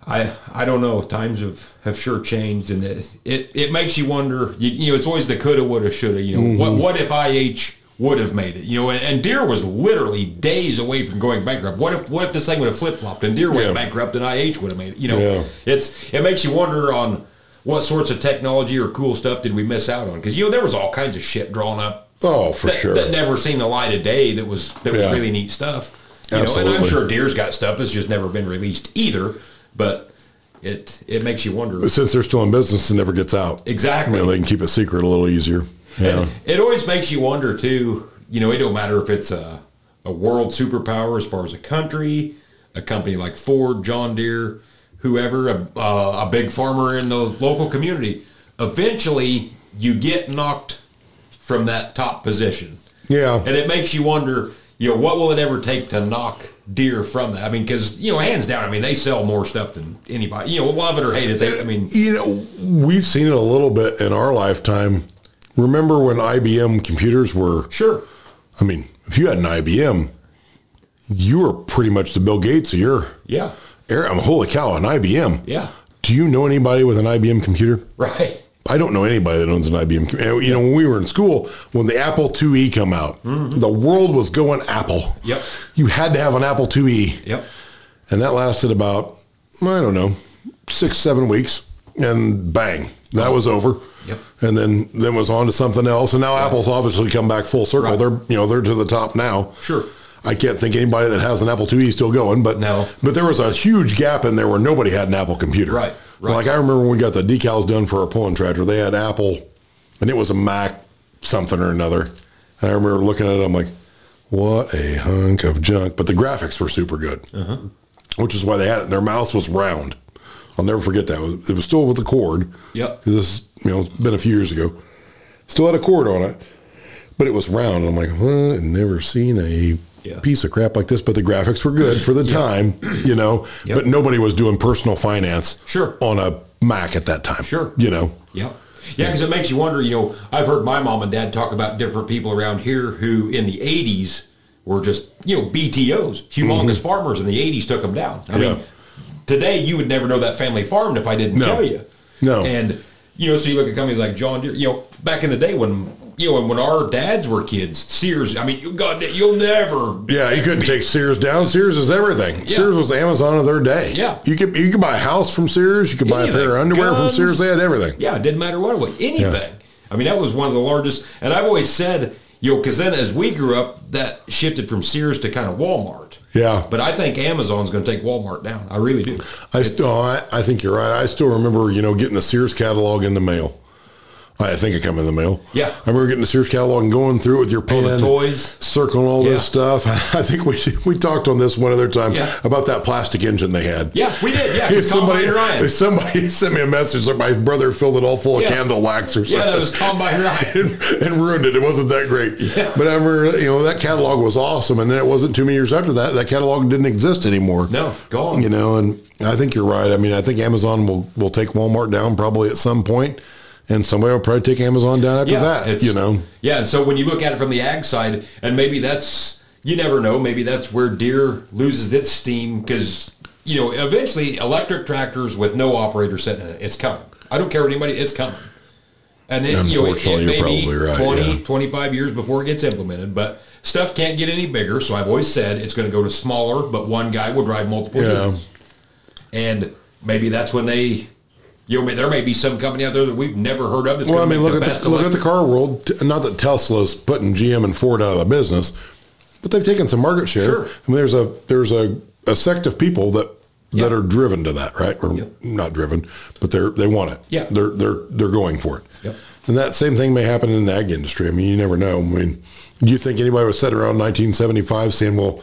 I I don't know. If times have, have sure changed, and it, it it makes you wonder. You, you know, it's always the coulda, woulda, shoulda. You know, Mm-hmm. what what if IH would have made it? You know, and, and Deere was literally days away from going bankrupt. What if what if this thing would have flip flopped and Deere went Yeah. bankrupt and IH would have made it? You know, Yeah. it's it makes you wonder on what sorts of technology or cool stuff did we miss out on? Because you know there was all kinds of shit drawn up Oh, for that, sure. that never seen the light of day that was that was Yeah. really neat stuff. You know, and I'm sure Deere's got stuff that's just never been released either. But it it makes you wonder. But since they're still in business, it never gets out. Exactly. You know, they can keep it secret a little easier. Yeah. It always makes you wonder too. You know, it don't matter if it's a a world superpower as far as a country, a company like Ford, John Deere, whoever, a, uh, a big farmer in the local community. Eventually, you get knocked from that top position. Yeah. And it makes you wonder, you know, what will it ever take to knock Deere from that? I mean, because, you know, hands down, I mean, they sell more stuff than anybody. You know, love it or hate it. They, I mean, You know, we've seen it a little bit in our lifetime. Remember when IBM computers were, sure. I mean, if you had an IBM, you were pretty much the Bill Gates of your Yeah. era. I mean, holy cow, an IBM. Yeah. Do you know anybody with an IBM computer? Right. I don't know anybody that owns an IBM. com- You know, when we were in school, when the Apple IIe come out, the world was going Apple. Mm-hmm. Yep. You had to have an Apple IIe. Yep. And that lasted about, I don't know, six, seven weeks. And bang, that was over. Yep. And then then was on to something else. And now Apple's obviously come back full circle. Right. They're you know, they're to the top now. Sure. I can't think anybody that has an Apple IIe still going, but No. But there was a huge gap in there where nobody had an Apple computer. Right, right. Like I remember when we got the decals done for our pulling tractor, they had Apple, and it was a Mac something or another. And I remember looking at it, I'm like, what a hunk of junk. But the graphics were super good, Uh-huh. which is why they had it. Their mouse was round I'll never forget that. It was, still with the cord. Yep. This, you know, it's been a few years ago. Still had a cord on it, but it was round. I'm like, well, I've never seen a Yeah. piece of crap like this. But the graphics were good for the time, you know. Yep. But nobody was doing personal finance Sure. on a Mac at that time. Sure. You know. Yep. Yeah, because it makes you wonder. You know, I've heard my mom and dad talk about different people around here who, in the '80s, were just you know BTOs, humongous farmers. In the '80s, took them down. I Mm-hmm. Mean, today you would never know that family farmed if I didn't No. tell you. No. And you know, so you look at companies like John Deere. You know, back in the day when you know when our dads were kids, Sears. I mean, you God, you'll never. Yeah, you couldn't take Sears down. Sears is everything. Yeah. Sears was the Amazon of their day. Yeah. You could you could buy a house from Sears. You could buy a pair of underwear from Sears. They had everything. Yeah, it didn't matter what it was. Anything. I mean, that was one of the largest. And I've always said, you know, because then as we grew up, that shifted from Sears to kind of Walmart. Yeah. But I think Amazon's going to take Walmart down. I really do. I still, oh, I, I think you're right. I still remember, you know, getting the Sears catalog in the mail. I think it come in the mail. Yeah. I remember getting the Sears catalog and going through it with your pen, the toys. circling all Yeah. this stuff. I think we we talked on this one other time Yeah. about that plastic engine they had. Yeah, we did. Yeah, somebody, Ryan. somebody sent me a message like my brother filled it all full of candle wax or something. Yeah, that was Combine Ryan. and, and ruined it. It wasn't that great. Yeah. But I remember, you know, that catalog was awesome. And then it wasn't too many years after that, that catalog didn't exist anymore. No, gone. You know, and I think you're right. I mean, I think Amazon will, will take Walmart down probably at some point, and somebody will probably take Amazon down after that. it's- You know, Yeah, and so when you look at it from the ag side, and maybe that's you never know. Maybe that's where Deere loses its steam because you know eventually electric tractors with no operator sitting in it, it's coming. I don't care what anybody, it's coming. And then you know, it, it may be right, 20, yeah. 25 years before it gets implemented, but stuff can't get any bigger. So I've always said it's going to go to smaller, but one guy will drive multiple Yeah. units. And maybe that's when they, you know, there may be some company out there that we've never heard of. That's well, I mean, look the at the, look at the car world. Not that Tesla's putting GM and Ford out of the business, but they've taken some market share. Sure. I mean, there's a there's a, a sect of people that that are driven to that, right? Or Yep. not driven, but they're they want it. Yeah. they're they're they're going for it. Yep. And that same thing may happen in the ag industry. I mean, you never know. I mean, do you think anybody was sitting around 1975 saying, "Well,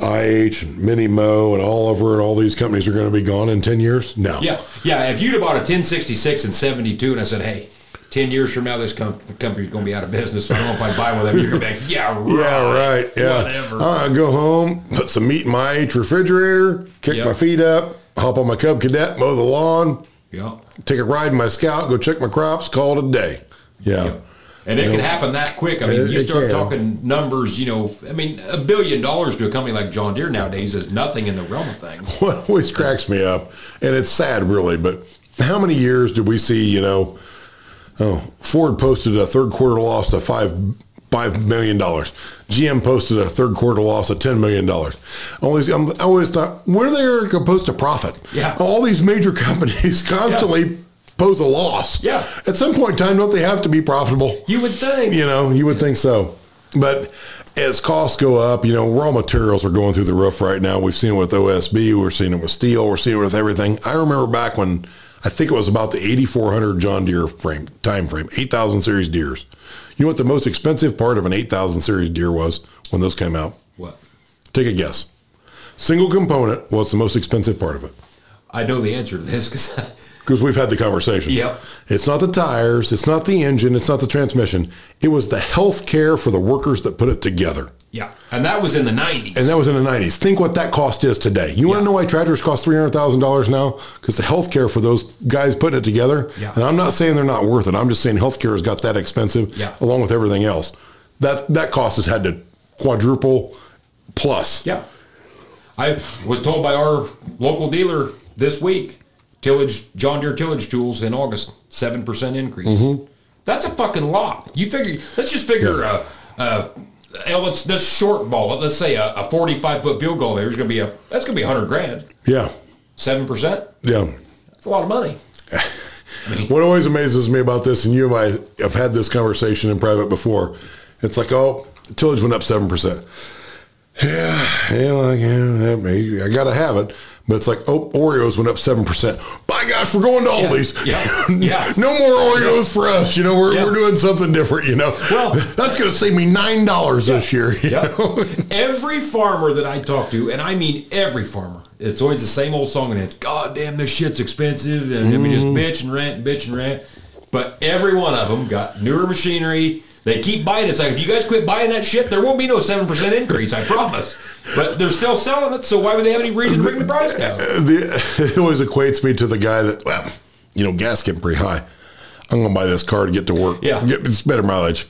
IH and Minnie Mo and Oliver and all these companies are going to be gone in 10 years"? No. Yeah, yeah. If you'd have bought a 1066 and 72, and I said, hey, 10 years from now, this com- company's going to be out of business. So I don't know if I buy one of them. You're going to be like, yeah, right. Yeah, right. Yeah. Whatever. All right, go home, put some meat in my IH refrigerator, kick Yep. my feet up, hop on my Cub Cadet, mow the lawn, Yeah. take a ride in my Scout, go check my crops, call it a day. Yeah. Yeah. And it can happen that quick. I mean, you start talking numbers, you know, I mean, a billion dollars to a company like John Deere nowadays is nothing in the realm of things. what always cracks me up, and it's sad really, but how many years did we see, you know, oh, Ford posted a third quarter loss of five five million dollars. GM posted a third quarter loss of ten million dollars. Always, I'm, always thought, where they are supposed to profit? Yeah. All these major companies constantly pose a loss. Yeah. At some point in time, don't they have to be profitable? You would think. You know, you would think so. But as costs go up, you know, raw materials are going through the roof right now. We've seen it with OSB, we're seeing it with steel, we're seeing it with everything. I remember back when I think it was about the 8400 John Deere frame time frame, 8000 series Deeres. You know what the most expensive part of an 8000 series Deere was when those came out? What? Take a guess. Single component was the most expensive part of it. I know the answer to this because, Because we've had the conversation. Yep. It's not the tires, it's not the engine, it's not the transmission. It was the health care for the workers that put it together. yeah. And that was in the 90s. And that was in the 90s. Think what that cost is today. You want to know why tractors cost $300,000 now? Because the health care for those guys putting it together. Yeah. And I'm not saying they're not worth it. I'm just saying health care has got that expensive Yeah. along with everything else. That, that cost has had to quadruple plus. Yeah. I was told by our local dealer this week, tillage John Deere tillage tools in August, seven percent increase. Mm-hmm. That's a fucking lot. You figure? Let's just figure. Uh, uh, uh, let's this short ball. Let's say a, a forty-five foot field goal there is going to be a that's going to be a hundred grand. Yeah. Seven percent. Yeah. That's a lot of money. What always amazes me about this, and you and I have had this conversation in private before, it's like, oh, tillage went up 7%. Yeah, yeah, well, yeah, maybe I got to have it. But it's like, oh, Oreos went up 7%. By gosh, we're going to Aldi's. yeah, yeah. no more Oreos for us. You know, we're, Yeah. we're doing something different, you know. Well- that's going to save me $9 this year. you every farmer that I talk to, and I mean every farmer, it's always the same old song, and it's God damn, this shit's expensive, and we just Mm-hmm. bitch and rant and bitch and rant. But every one of them got newer machinery. They keep buying it. It's like if you guys quit buying that shit, there won't be no seven percent increase. I promise. But they're still selling it, so why would they have any reason to bring the price down? The, it always equates me to the guy that, well, you know, gas getting pretty high. I'm going to buy this car to get to work. Yeah. Get, it's better mileage.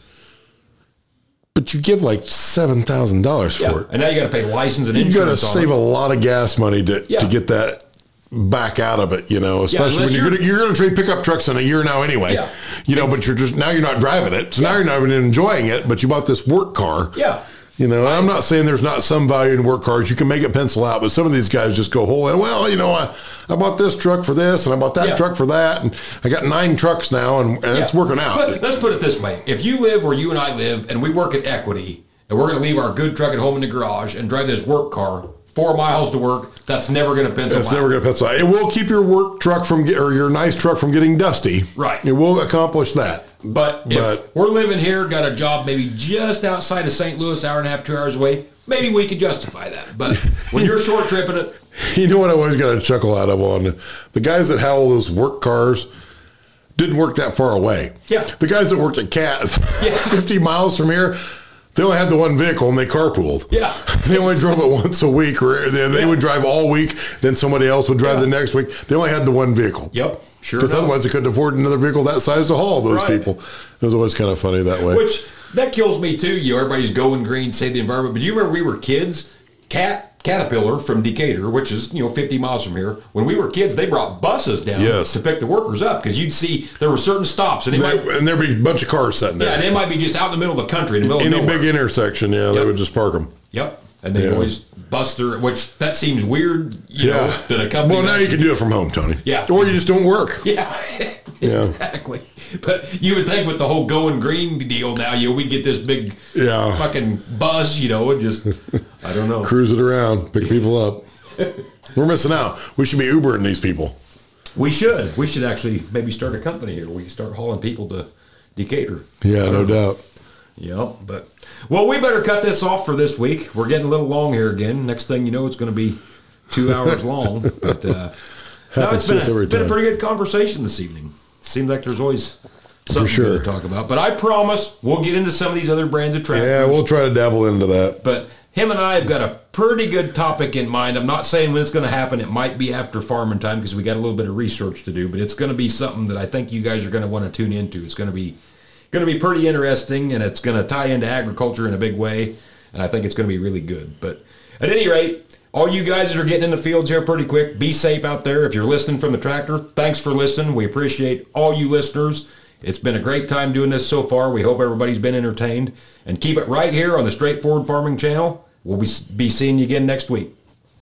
But you give like $7,000 for Yeah. it. And now you got to pay license and You got to save it. a lot of gas money to, Yeah. to get that back out of it, you know, especially unless when you're you're- gonna, you're going to trade pickup trucks in a year now anyway. Yeah. You know, but you're just, now you're not driving it. So now you're not even enjoying it, but you bought this work car. Yeah. You know, I'm not saying there's not some value in work cars. You can make it pencil out, but some of these guys just go whole. And well, you know, I, I bought this truck for this, and I bought that Yeah. truck for that, and I got nine trucks now, and, and it's working out. But let's put it this way: if you live where you and I live, and we work at Equity, and we're going to leave our good truck at home in the garage and drive this work car four miles to work, that's never going to pencil. It's out. never going to pencil out. It will keep your work truck from get, or your nice truck from getting dusty. Right. It will accomplish that. But if But- we're living here, got a job maybe just outside of St. Louis, hour and a half, two hours away, maybe we could justify that. But when you're short tripping it, You know what I always got a chuckle out of on the guys that had all those work cars didn't work that far away. Yeah. The guys that worked at Cat, Yeah. 50 miles from here, they only had the one vehicle and they carpooled. Yeah. They only drove it once a week, or they, they Yeah. would drive all week. Then somebody else would drive Yeah. the next week. They only had the one vehicle. yep, sure. Because otherwise they couldn't afford another vehicle that size to haul those Right. people. It was always kind of funny that way. Which that kills me too. You know, everybody's going green, save the environment. But you remember we were kids? Cat Caterpillar from Decatur, which is you know 50 miles from here. When we were kids, they brought buses down Yes. to pick the workers up because you'd see there were certain stops, and it They- might and there'd be a bunch of cars sitting yeah, there. and they might be just out in the middle of the country, in the middle Any big intersection, yeah, they would just park them. Yep, and they Yeah. always bust their, which that seems weird, you know, that a company. Well, now you can do it from home, Tony. Yeah. Or you just don't work. Yeah, Yeah. exactly. But you would think with the whole going green deal now, you know, we'd get this big Yeah. fucking bus, you know, and just I don't know. Cruise it around, pick people up. We're missing out. We should be Ubering these people. We should. We should actually maybe start a company here. We can start hauling people to Decatur. Yeah, no um, doubt. Yep. But well, we better cut this off for this week. We're getting a little long here again. Next thing you know, it's going to be two hours long. But uh, no, it's been, a, been a pretty good conversation this evening. Seems like there's always something sure. good to talk about. But I promise we'll get into some of these other brands of tractors. Yeah, we'll try to dabble into that. But him and I have got a pretty good topic in mind. I'm not saying when it's going to happen. It might be after farming time because we got a little bit of research to do. But it's going to be something that I think you guys are going to want to tune into. It's going to be going to be pretty interesting, and it's going to tie into agriculture in a big way. And I think it's going to be really good. But at any rate, all you guys that are getting in the fields here pretty quick, be safe out there. If you're listening from the tractor, thanks for listening. We appreciate all you listeners. It's been a great time doing this so far. We hope everybody's been entertained. And keep it right here on the Straightforward Farming Channel. We'll be, be seeing you again next week.